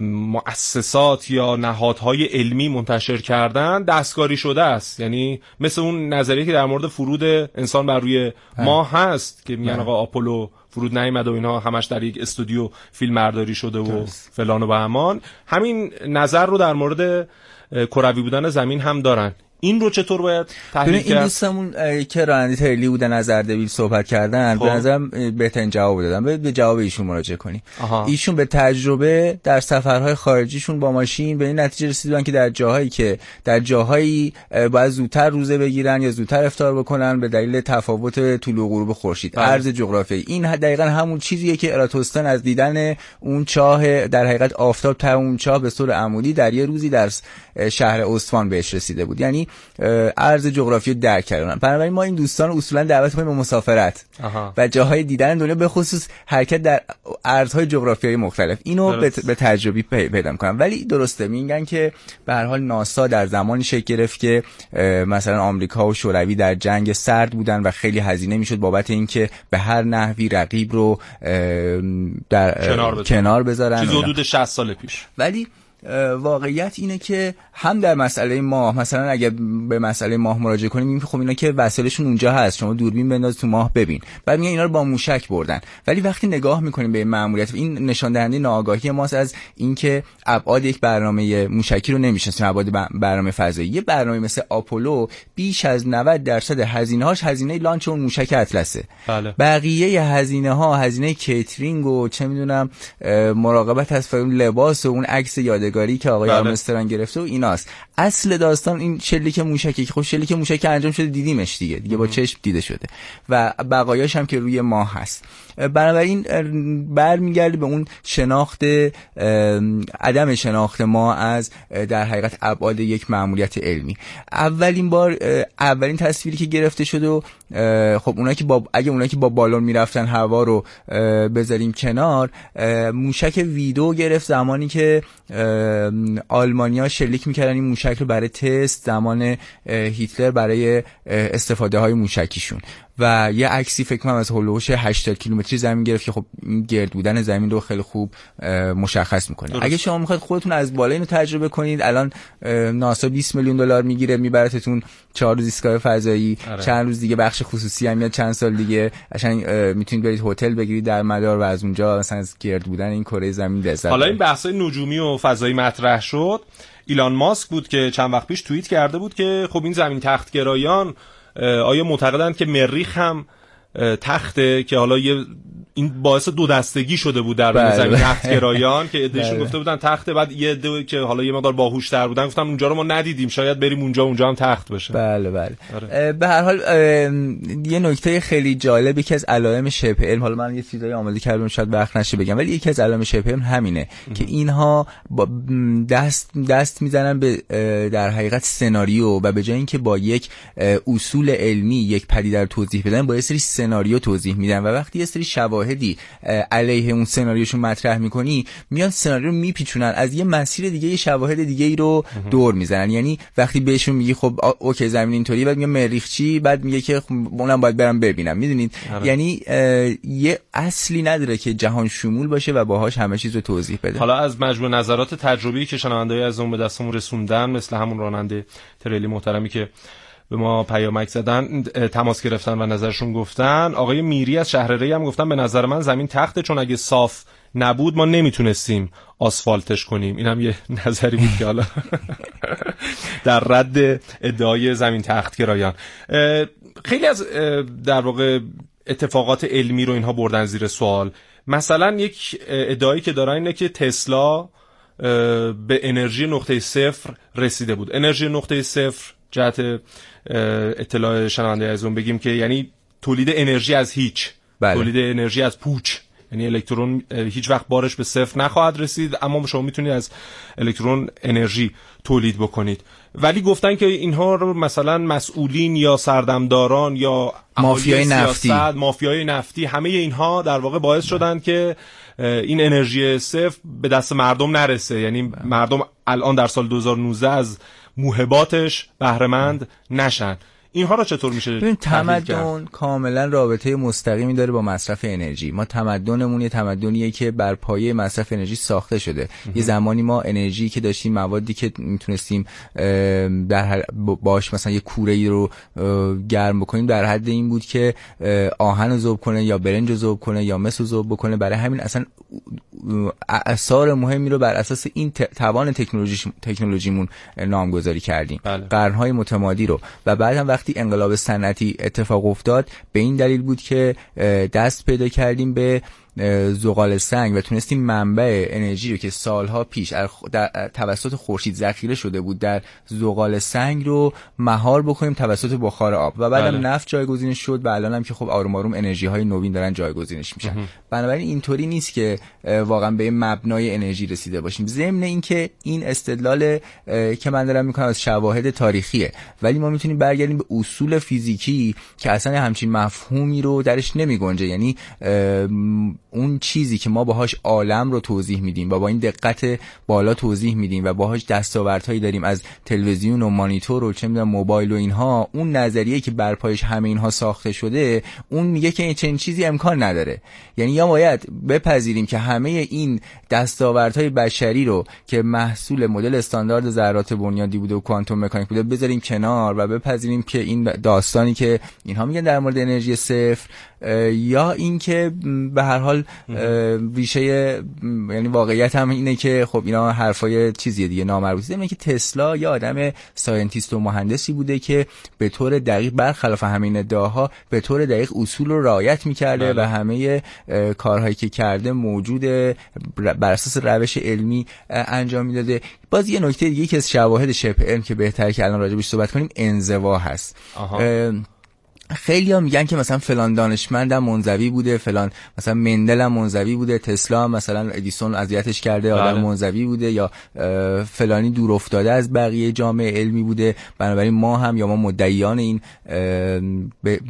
مؤسسات یا نهادهای علمی منتشر کردن دستکاری شده است. یعنی مثل اون نظریه که در مورد فرود انسان بر روی ماه هست که میگن آقا آپولو فرود نیامد و اینها همش در یک استودیو فیلم برداری شده و فلان و بهمان. همین نظر رو در مورد کروی بودن زمین هم دارن. این رو چطور باید تحلیل کرد این دوستمون که راننده تریلی بودن از اردبیل صحبت کردن خب. به نظرم بهترین جواب دادن. به به جواب ایشون مراجعه کنی ایشون به تجربه در سفرهای خارجیشون با ماشین به این نتیجه رسیدن که در جاهایی که در جاهایی باید زودتر روزه بگیرن یا زودتر افطار بکنن به دلیل تفاوت طلوع و غروب خورشید. بله. عرض جغرافیایی. این دقیقا همون چیزیه که اراتوستن از دیدن اون چاه در حقیقت آفتاب تا اون چاه به طور عمودی در یه روزی در شهر اصفهان بهش رسیده بود یعنی عرض جغرافی درک کردن بنابراین ما این دوستان رو اصولا دعوت کنیم به مسافرت آها. و جاهای دیدن دنیا به خصوص حرکت در ارزهای جغرافیایی مختلف اینو به, درست. به تجربی پی- پیدا می‌کنم ولی درسته میگن که به هر حال ناسا در زمانی شکل گرفت که مثلا آمریکا و شوروی در جنگ سرد بودن و خیلی هزینه می‌شد بابت اینکه به هر نحوی رقیب رو در کنار بذارن. کنار بذارن چیز. حدود 60 سال پیش ولی واقعیت اینه که هم در مسئله ماه مثلا اگه به مسئله ماه مراجعه کنیم میگیم خب اینا که وسایلشون اونجا هست شما دوربین بنداز تو ماه ببین. بعد میگن اینا رو با موشک بردن. ولی وقتی نگاه می‌کنیم به این ماموریت این نشان دهنده ناآگاهی ماست از اینکه ابعاد یک برنامه موشکی رو نمی‌شناسیم ابعاد برنامه فضایی. یه برنامه مثل آپولو بیش از 90 درصد هزینه‌هاش هزینه launch اون موشک اطلسه. بله. بقیه هزینه ها هزینه کیترینگ و چه می‌دونم مراقبت از لباس و اون عکس یادگاری که آقای بله. آرمسترانگ گرفته و ایناست اصل داستان این شلیک موشکی که خب شلیک موشک انجام شده دیدیمش دیگه دیگه با چشم دیده شده و بقایاش هم که روی ماه هست. بنابراین برمیگرده به اون شناخت عدم شناخت ما از در حقیقت ابعاد یک مأموریت علمی. اولین بار اولین تصویری که گرفته شده و خب اونایی که با اگه اونایی که با بالون می‌رفتن هوا رو بذاریم کنار موشک ویدو گرفت زمانی که آلمانیا شلیک می‌کردن این موشک رو برای تست زمان هیتلر برای استفاده های موشکیشون و یه عکسی فکر کنم از هولوش 80 کیلومتری زمین گرفت که خب این گرد بودن زمین رو خیلی خوب مشخص می‌کنه درست. اگه شما می‌خواید خودتون از بالا اینو تجربه کنید الان ناسا 20 میلیون دلار می‌گیره میبرتتون چهار روز ایستگاه فضایی آره. چند روز دیگه بخش خصوصی هم میاد چند سال دیگه قشنگ می‌تونید برید هتل بگیرید در مدار و از اونجا مثلا از گرد بودن این کره زمین لذت حالا این. بحث نجومی و فضایی مطرح شد ایلان ماسک بود که چند وقت پیش توییت کرده بود که خب این زمین تختگرایان اه، آیا معتقدند که مریخ هم تخته که حالا یه این باعث دو دستگی شده بود در بله. زمین تختگرایان که ادهشون بله. گفته بودن تخته بعد یه عده که حالا یه مقدار باهوش‌تر بودن گفتم اونجا رو ما ندیدیم شاید بریم اونجا اونجا هم تخت بشه بله بله آره. به هر حال یه نکته خیلی جالبی که از علائم شبه علم حالا من یه چیزایی آماده کردم شاید وقت نشه بگم ولی یکی از علائم شبه علم همینه که اینها دست دست می‌زنن به در حقیقت سناریو و به جای اینکه با یک اصول علمی یک پدیده رو توضیح بدن با یه سری سناریو توضیح میدن و وقتی یه سری شواهدی اه، علیه اون سناریوشون مطرح می‌کنی میان سناریو رو میپیچونن از یه مسیر دیگه یه شواهد دیگه ای رو دور می‌زنن. یعنی وقتی بهشون میگی خب اوکی زمین اینطوری بعد میگه مریخ چی؟ بعد میگه که خب اونم باید برم ببینم. می‌دونید؟ آره. یعنی یه اصلی نداره که جهان شمول باشه و باهاش همه چیز رو توضیح بده. حالا از مجموع نظرات تجربی که شنونده‌ای از اون به دستمون رسوندن مثل همون راننده تریلی محترمی که به ما پیامک زدن تماس گرفتن و نظرشون گفتن. آقای میری از شهر ری هم گفتن به نظر من زمین تخته چون اگه صاف نبود ما نمی‌تونستیم آسفالتش کنیم. این هم یه نظری بود که حالا در رد ادعای زمین تخت گرایان خیلی از در واقع اتفاقات علمی رو اینها بردن زیر سوال. مثلا یک ادعایی که دارن اینه که تسلا به انرژی نقطه صفر رسیده بود. انرژی نقطه صفر جهت اطلاع شنونده از اون بگیم که یعنی تولید انرژی از هیچ بله. تولید انرژی از پوچ یعنی الکترون هیچ وقت بارش به صفر نخواهد رسید اما شما می‌تونید از الکترون انرژی تولید بکنید ولی گفتن که اینها رو مثلا مسئولین یا سردمداران یا مافیای نفتی. مافیای نفتی همه اینها در واقع باعث شدن که این انرژی صفر به دست مردم نرسه یعنی مردم الان در سال 2019 از موهباتش بهرهمند نشن. اینها رو چطور میشه ببین؟ تمدن کاملا رابطه مستقیمی داره با مصرف انرژی. ما تمدنمون یه تمدنیه که بر پایه مصرف انرژی ساخته شده. یه زمانی ما انرژی که داشتیم موادی که می‌تونستیم در هر- با- باش مثلا یه کوره ای رو گرم بکنیم در حد این بود که آهن رو ذوب کنه یا برنج رو ذوب کنه یا مس رو ذوب بکنه. برای همین اصلا اثار مهمی رو بر اساس این توان تکنولوژی تکنولوژیمون نامگذاری کردیم. بله. قرنهای متمادی رو. و بعد هم وقتی انقلاب صنعتی اتفاق افتاد به این دلیل بود که دست پیدا کردیم به زغال سنگ و تونستیم منبع انرژی رو که سالها پیش در توسط خورشید ذخیره شده بود در زغال سنگ رو مهار بکنیم توسط بخار آب. و بعدم بله. نفت جایگزینش شد و الان هم که خب آروم آروم انرژی های نوین دارن جایگزینش میشن. بنابراین اینطوری نیست که واقعا به مبنای انرژی رسیده باشیم. ضمن اینکه این استدلال که من دارم می‌کنم از شواهد تاریخیه. ولی ما می‌تونیم برگردیم به اصول فیزیکی که اصلا همچین مفهومی رو درش نمی گنجه یعنی اون چیزی که ما باهاش عالم رو توضیح میدیم و با این دقت بالا توضیح میدیم و باهاش دستاوردهایی داریم از تلویزیون و مانیتور و چه می‌دونم موبایل و اینها اون نظریه که بر پایش همه اینها ساخته شده اون میگه که چنین چیزی امکان نداره. یعنی یا باید بپذیریم که همه این دستاوردهای بشری رو که محصول مدل استاندارد ذرات بنیادی بوده و کوانتوم مکانیک بوده بذاریم کنار و بپذیریم که این داستانی که اینها میگن در مورد انرژی صفر یا اینکه به هر حال ریشه یعنی واقعیت هم اینه که خب اینا حرفای چیزیه دیگه نامربوطه اینه که تسلا یه آدم scientist و مهندسی بوده که به طور دقیق برخلاف همین ادعاها به طور دقیق اصول رو رعایت می‌کرده بله. و همه کارهایی که کرده موجوده بر اساس روش علمی انجام می‌داده باز یه نکته دیگه که از شواهد شبه علم که بهتر که الان راجبش صحبت کنیم انزوا هست آها. اه، خیلی ها میگن که مثلا فلان دانشمندم منزوی بوده فلان مثلا مندل هم منزوی بوده تسلا مثلا ادیسون اذیتش کرده آدم بله. منزوی بوده یا فلانی دور افتاده از بقیه جامعه علمی بوده بنابراین ما هم یا ما مدعیان این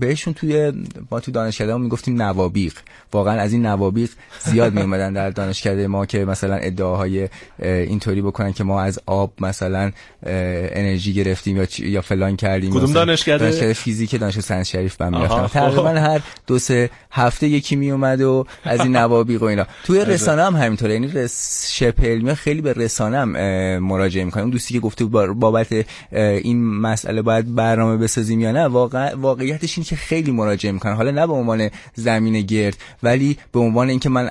بهشون توی ما تو دانشکده می‌گفتیم نوابیق واقعا از این نوابیق زیاد میومدن در دانشکده ما که مثلا ادعاهای اه، اینطوری بکنن که ما از آب مثلا انرژی گرفتیم یا یا فلان کردیم کدوم دانشکده؟ دانشکده فیزیک دانشگاه شریف من می‌رفتم. تقریبا هر دو سه هفته یکی می اومد و از این نوابیق و اینا. توی رسانه هم همینطوره. یعنی رس علمی خیلی به رسانه هم مراجعه می‌کنه اون دوستی که گفته بابت این مسئله باید برنامه بسازیم یا نه واقع واقعیتش اینه که خیلی مراجعه می‌کنن. حالا نه به عنوان زمین گرد ولی به عنوان اینکه من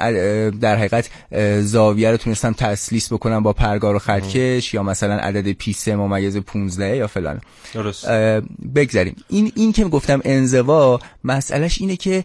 در حقیقت زاویه رو تونستم تسلیس بکنم با پرگار و خطکش یا مثلا عدد پی 3 ممیز 15 یا فلان. درست. اه، بگذریم این این که گفتم انزوا مسئلهش اینه که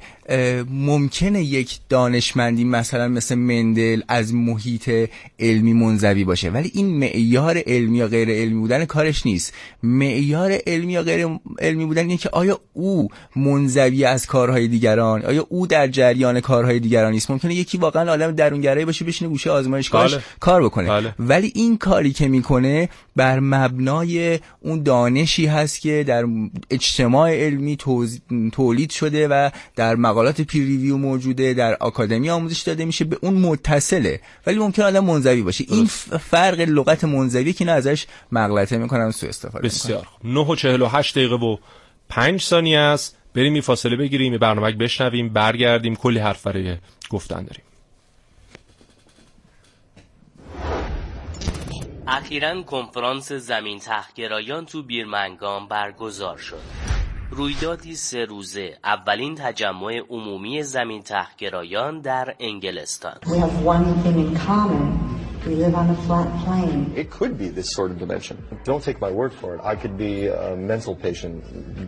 ممکنه یک دانشمندی مثلا مثل مندل از محیط علمی منزوی باشه ولی این معیار علمی یا غیر علمی بودن کارش نیست معیار علمی یا غیر علمی بودن اینه که آیا او منزوی از کارهای دیگران آیا او در جریان کارهای دیگران نیست ممکنه یکی واقعا آدم درونگرایی باشه بشینه گوشه آزمایشگاهش بله. کار بکنه بله. ولی این کاری که می‌کنه بر مبنای اون دانشی هست که در اجتماع علمی تولید شده و در مقالات پیر ریویو موجوده در آکادمی آموزش داده میشه به اون متصله. ولی ممکن آدم منزوی باشه. این فرق لغت منزوی که اینا ازش مغلطه می‌کنن سو استفاده بسیار خوب. 9 و 48 دقیقه و 5 ثانیه است. بریم این فاصله بگیریم برنامه بشنویم برگردیم. کلی حرف برای گفتن داریم. اخیرا کنفرانس زمین تحگرایان تو بیرمنگام برگزار شد. رویدادی سه روزه اولین تجمع عمومی زمین تحگرایان در انگلستان We have one thing in common. We live on a flat plane. It could be this sort of dimension. Don't take my word for it. I could be a mental patient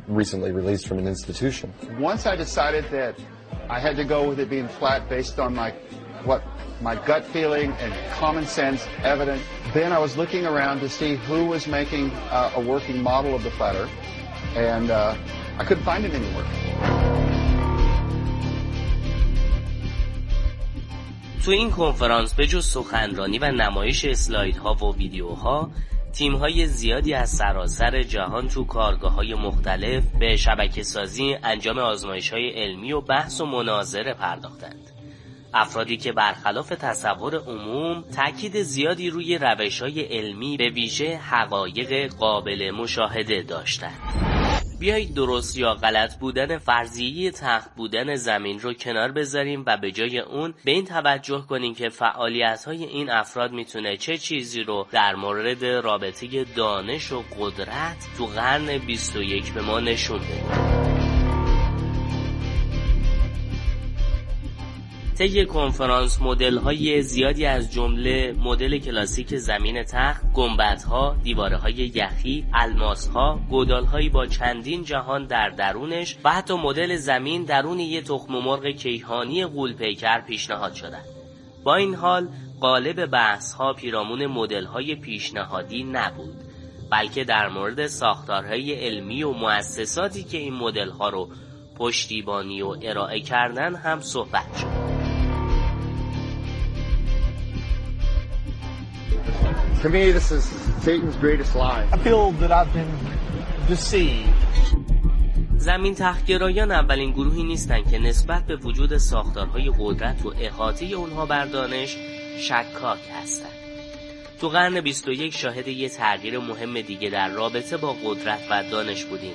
recently released from an institution. Once I decided that I had to go with it being flat based on my what my gut feeling and common sense evidence, then I was looking around to see who was making uh, a working model of the flat earth and uh, I couldn't find it anywhere. تو این کنفرانس به جز سخنرانی و نمایش اسلایدها و ویدیوها تیم های زیادی از سراسر جهان تو کارگاه های مختلف به شبکه سازی انجام آزمایش های علمی و بحث و مناظره پرداختند افرادی که برخلاف تصور عموم تاکید زیادی روی روش های علمی به ویژه حقایق قابل مشاهده داشتند بیایید درست یا غلط بودن فرضیه تخت بودن زمین رو کنار بذاریم و به جای اون به این توجه کنیم که فعالیت های این افراد می‌تونه چه چیزی رو در مورد رابطه دانش و قدرت تو قرن 21 به ما نشون بده. طی کنفرانس مدل های زیادی از جمله مدل کلاسیک زمین تخت، گنبدها، ها، دیواره های یخی، الماس ها، گودال هایی با چندین جهان در درونش و حتی مدل زمین درون یه تخم مرغ کیهانی غولپیکر پیشنهاد شدند. با این حال قالب بحث ها پیرامون مدل های پیشنهادی نبود بلکه در مورد ساختارهای علمی و مؤسساتی که این مدل ها رو پشتیبانی و ارائه کردن هم صحبت شد. To me, this is Satan's greatest lie. I feel that I've been deceived. زمین تحقیرایان اولین گروهی نیستند که نسبت به وجود ساختارهای قدرت و احاطه اونها بر دانش شکاک هستند. تو قرن 21 شاهد یه تغییر مهم دیگه در رابطه با قدرت و دانش بودیم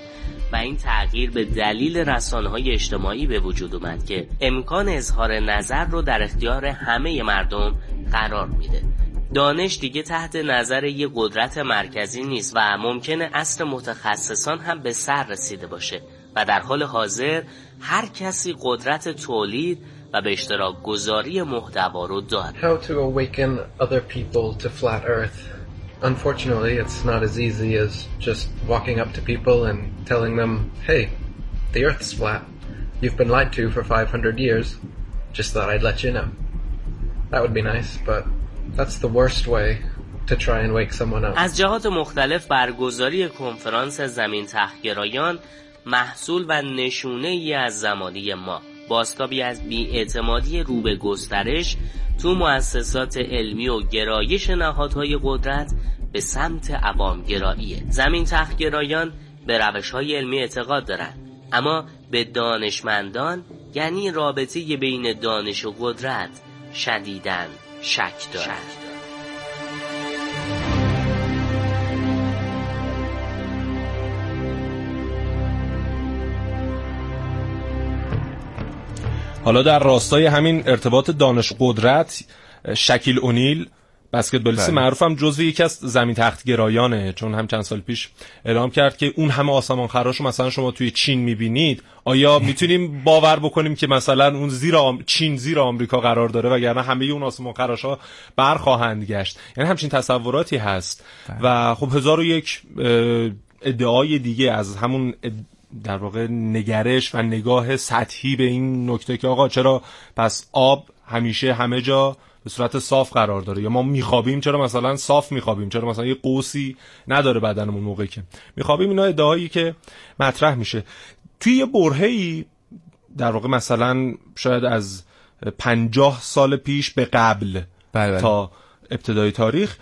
و این تغییر به دلیل رسانه های اجتماعی به وجود اومد که امکان اظهار نظر رو در اختیار همه مردم قرار میده دانش دیگه تحت نظر یه قدرت مرکزی نیست و ممکنه اصل متخصصان هم به سر رسیده باشه و در حال حاضر هر کسی قدرت تولید و به اشتراک گذاری محتوا رو داره How to awaken other people to flat earth Unfortunately, it's not as easy as just walking up to people and telling them, hey, the earth's flat. You've been lied to for 500 years. Just thought I'd let you know. That would be nice, but That's the worst way to try and wake someone up. از جهات مختلف برگزاری کنفرانس زمین تحقیرایان محصول و نشونه ای از زمانی ما. باستابی از بیاعتمادی رو به گسترش تو مؤسسات علمی و گرایش نهادهای قدرت به سمت عوامگراییه زمین تحقیرایان به روش های علمی اعتقاد دارند اما به دانشمندان یعنی رابطه بین دانش و قدرت شدیدن شک دارد. حالا در راستای همین ارتباط دانش قدرت شکیل اونیل بسکتبالیست بله. معروفم جزو یکی از زمین تخت گرایانه چون هم چند سال پیش اعلام کرد که اون همه آسمان خراشو مثلا شما توی چین می‌بینید آیا می‌تونیم باور بکنیم که مثلا اون زیر آم... چین زیر آمریکا قرار داره وگرنه همه اون آسمان خراشا برخواهند گشت یعنی همچین تصوراتی هست بله. و خب هزار و یک ادعای دیگه از همون در واقع نگرش و نگاه سطحی به این نکته که آقا چرا پس آب همیشه همه جا به صورت صاف قرار داره. یا ما میخوابیم چرا مثلا صاف میخوابیم؟ چرا مثلا یه قوسی نداره بدنمون موقعی که؟ میخوابیم اینا ادعایی که مطرح میشه. توی یه برهه‌ای در واقع مثلا شاید از پنجاه سال پیش به قبل بله, بله. تا ابتدای تاریخ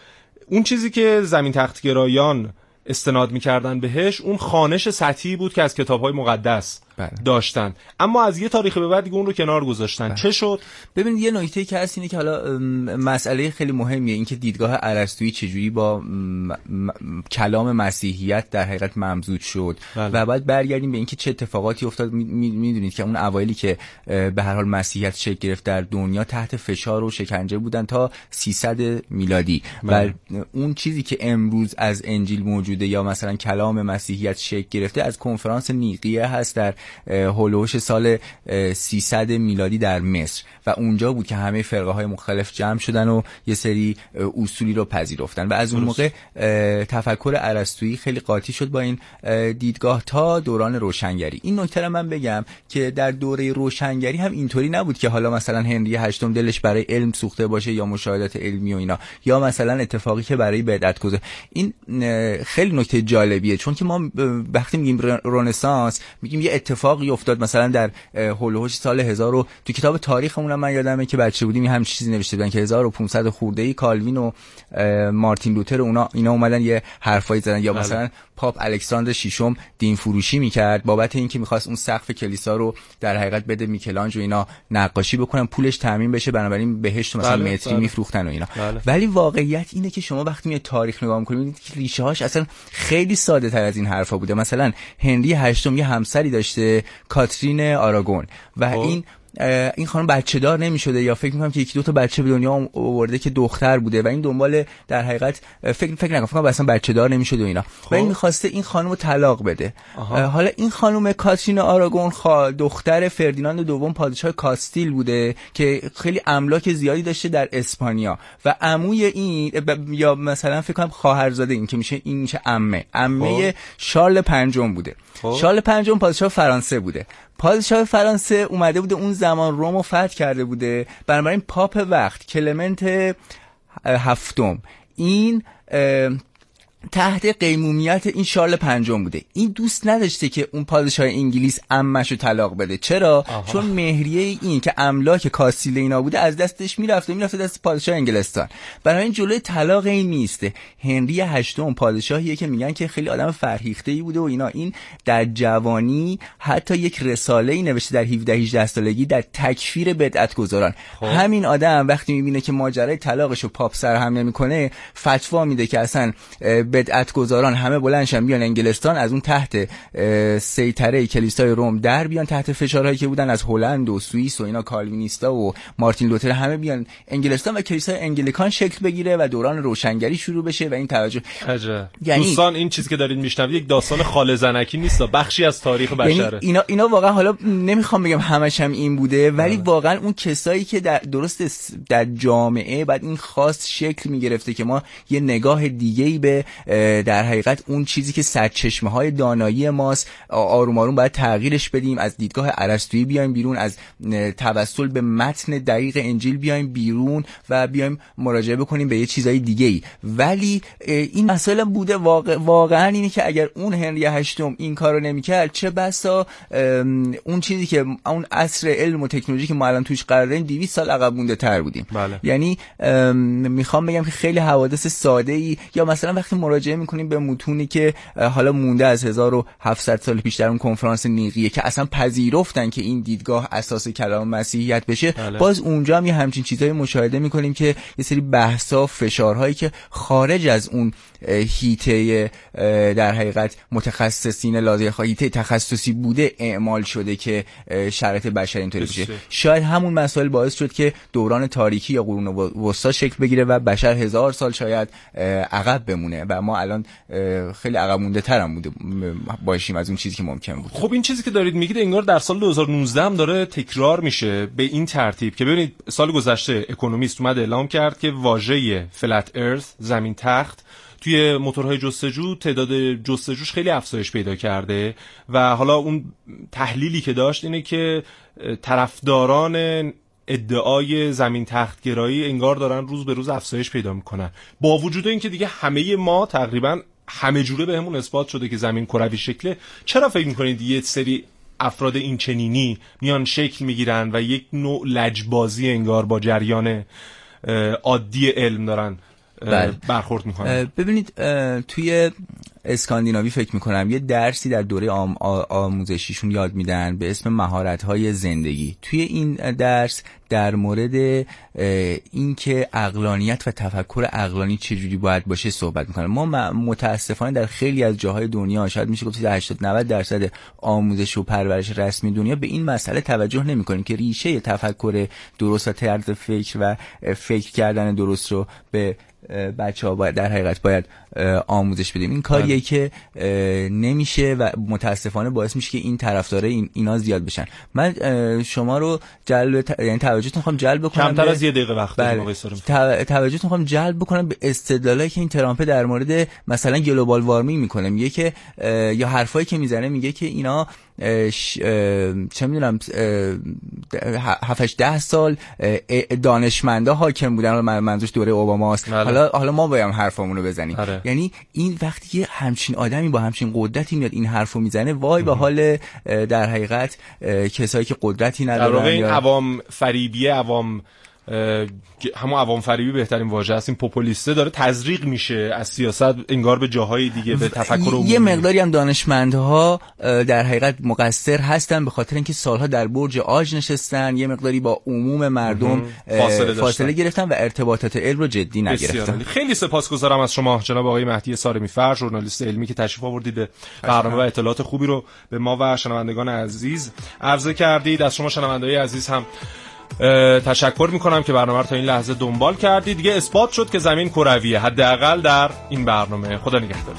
اون چیزی که زمین تختگرایان استناد می‌کردن بهش اون خانش سطحی بود که از کتاب های مقدس بله. داشتن. اما از یه تاریخ به بعد دیگه اون رو کنار گذاشتن. چه شد؟ ببین یه نکته که هست اینه که حالا مسئله خیلی مهمیه. اینکه دیدگاه ارسطویی چجوری با م، م، کلام مسیحیت در حقیقت ممزوج شد. بله. و بعد برگردیم به اینکه چه اتفاقاتی افتاد. می‌دونید که اون اوایلی که به هر حال مسیحیت شکل گرفت در دنیا تحت فشار و شکنجه بودن تا 300 میلادی. و بله. اون چیزی که امروز از انجیل موجوده یا مثلا کلام مسیحیت شکل گرفته از کنفرانس نیقیه هست در هولوش سال اه، 300 میلادی در مصر و اونجا بود که همه فرقه های مختلف جمع شدن و یه سری اصولی رو پذیرفتن. و از اون. موقع تفکر ارسطویی خیلی قاطی شد با این اه، دیدگاه تا دوران روشنگری. این نکته رو من بگم که در دوره روشنگری هم اینطوری نبود که حالا مثلا هنری هشتم دلش برای علم سوخته باشه یا مشاهدات علمی و اینا یا مثلا اتفاقی که برای بدعت گذار این خیلی نکته جالبیه. چون که ما وقتی میگیم رنسانس میگیم یه اتفاقی افتاد مثلا در هولوش سال 1000 و تو کتاب تاریخمون هم من یادمه که بچه بودیم هم چیزی نوشته بودن که 1500 خورده ای کالوین و مارتین لوتر و اونا اینا اومدن یه حرفایی زدن یا بله. مثلا پاپ الکساندر ششم دین فروشی می‌کرد بابت اینکه می‌خواست اون سقف کلیسا رو در حقیقت بده میکلانج و اینا نقاشی بکنن پولش تامین بشه بنابراین بهشت مثلا بله، متری بله. میفروختن و اینا بله. ولی واقعیت اینه که شما وقتی میاد تاریخ نگاه می‌کنید می‌بینید که ریشه هاش اصلا خیلی ساده تر از این حرفا بوده مثلا هنری هشتم یه همسری داشته کاترین آراگون و خب. این این خانم بچه دار نمی شده یا فکر می‌کنم که یکی دو تا بچه به دنیا آورده که دختر بوده و این دنبال در حقیقت فکر فکر نکنم فکر کنم اصلا بچه دار نمی شده و اینا. و این می‌خواسته این خانم رو طلاق بده. آها. حالا این خانم کاترین آراگون خا... دختر فردیناند دوم پادشاه کاستیل بوده که خیلی املاک زیادی داشته در اسپانیا. و عموی این ب- یا مثلا فکر کنم خواهرزاده این که میشه این میشه عمه عمه خب. شارل پنجم بوده. خب. شارل پنجم پادشاه فرانسه بوده. پادشاه فرانسه اومده بوده اون زمان رومو فتح کرده بوده. بنابراین پاپ وقت کلمنت هفتم. این تحت قیمومیت این شارل پنجم بوده. این دوست نداشته که اون پادشاه انگلیس عمش رو طلاق بده. چرا؟ آها. چون مهریه این که املاک کاستیل اینا بوده از دستش می‌رفته می‌رفته دست پادشاه انگلستان. بنابراین جلوی طلاق این میسته هنری هشتم پادشاهیه که میگن که خیلی آدم فرهیخته ای بوده و اینا. این در جوانی حتی یک رساله ای نوشته در 17 18 سالگی در تکفیر بدعت گذاران خب. همین آدم وقتی می‌بینه که ماجرای طلاقش رو پاپ سر هم نمی‌کنه فتوا میده که اصلا بدعت گذاران همه بلندشن بیان انگلستان از اون تحت سیطره کلیسای روم در بیان تحت فشارهایی که بودن از هلند و سوئیس و اینا کالوینیستا و مارتین لوتر همه بیان انگلستان و کلیسای انگلیکان شکل بگیره و دوران روشنگری شروع بشه و این توجه. عجب. یعنی- دوستان این چیزی که دارید میشنوید یک داستان خاله زنکی نیست بخشی از تاریخ یعنی بشره. اینا اینا واقعا حالا نمی‌خوام بگم همش هم این بوده ولی واقعا اون کسایی که در درست در جامعه بعد این خاص شکل می‌گرفته که ما یه نگاه دیگه ای به در حقیقت اون چیزی که سرچشمه های دانایی ماست آروم آروم باید تغییرش بدیم از دیدگاه ارسطویی بیایم بیرون از توسل به متن دقیق انجیل بیایم بیرون و بیایم مراجعه بکنیم به یه چیزای دیگه ای ولی این مسائل هم بوده واقع واقعا اینه که اگر اون هنری هشتم این کارو نمی‌کرد چه بسا اون چیزی که اون عصر علم و تکنولوژی که ما الان توش قرار داریم 200 سال عقب مونده تر بودیم بله. یعنی ام، می‌خوام بگم که خیلی حوادث ساده ای یا مثلا وقتی مراجعه می‌کنیم به متونی که حالا مونده از 1700 سال پیش در اون کنفرانس نیقیه که اصلا پذیرفتن که این دیدگاه اساس کلام مسیحیت بشه بله. باز اونجا هم یه همچین چیزایی مشاهده می‌کنیم که یه سری بحثا فشارهایی که خارج از اون هیته در حقیقت متخصصین لازم هیته تخصصی بوده اعمال شده که شرایط بشر اینطوری بشه. شاید همون مسائل باعث شد که دوران تاریکی یا قرون وسطا شکل بگیره و بشر هزار سال شاید عقب بمونه و ما الان خیلی عقب مونده ترم بوده باشیم از اون چیزی که ممکن بود. خب این چیزی که دارید میگید انگار در سال 2019 هم داره تکرار میشه به این ترتیب که ببینید سال گذشته اکونومیست اومد اعلام کرد که واژه فلت ارث زمین تخت توی موتورهای جستجو تعداد جستجوش خیلی افزایش پیدا کرده و حالا اون تحلیلی که داشت اینه که طرفداران ادعای زمین تخت گرایی انگار دارن روز به روز افزایش پیدا می‌کنن. با وجود اینکه دیگه همه ما تقریبا همه جوره بهمون اثبات شده که زمین کروی شکله چرا فکر می‌کنید یه سری افراد این چنینی میان شکل می‌گیرن و یک نوع لجبازی انگار با جریان عادی علم دارن؟ بله. برخورد می‌کنن ببینید توی اسکاندیناوی فکر می‌کنم یه درسی در دوره آم آموزشیشون یاد میدن به اسم مهارت های زندگی. توی این درس در مورد اینکه اقلانیت و تفکر اقلانی چجوری باید باشه صحبت می‌کنن ما متاسفانه در خیلی از جاهای دنیا شاید میشه گفت 80 90 درصد آموزش و پرورش رسمی دنیا به این مسئله توجه نمی‌کنیم که ریشه تفکر درست و طرز فکر و فکر کردن درست رو به بچه ها باید در حقیقت باید آموزش بدیم. این کاریه که نمیشه و متاسفانه باعث میشه که این طرفدارای این اینا زیاد بشن. من شما رو جلب ت... یعنی توجهتون می‌خوام جلب بکنم کمتر از یه دقیقه وقت بله. توجهتون می‌خوام جلب بکنم به استدلالی که این ترامپ در مورد مثلا گلوبال وارمینگ می‌کنه. میگه که یا حرفایی که می‌زنه میگه که اینا ش... چه می‌دونم 7 ده سال دانشمندا حاکم بودن منظورش دوره اوباماست بله. حالا حالا ما بایم حرفمون رو بزنیم آره. یعنی این وقتی که همچین آدمی با همچین قدرتی میاد این حرفو می‌زنه وای به حال در حقیقت کسایی که قدرتی ندارن در این عوام فریبیه عوام همون عوام فریبی بهترین واژه است. این پوپولیسته داره تزریق میشه از سیاست انگار به جاهای دیگه به تفکر عمومی. یه مقداری هم دانشمندها در حقیقت مقصر هستن به خاطر اینکه سالها در برج آج نشستن. یه مقداری با عموم مردم فاصله, فاصله گرفتن و ارتباطات علم رو جدی نگرفتن. خیلی سپاسگزارم از شما جناب آقای مهدی سارمی فر ژورنالیست علمی که تشریف آوردید به برنامه و اطلاعات خوبی رو به ما و شنوندگان عزیز عرضه کردید. از شما شنوندگان عزیز هم تشکر می‌کنم که برنامه رو تا این لحظه دنبال کردید. دیگه اثبات شد که زمین کرویه. حداقل در این برنامه. خدا نگهدار.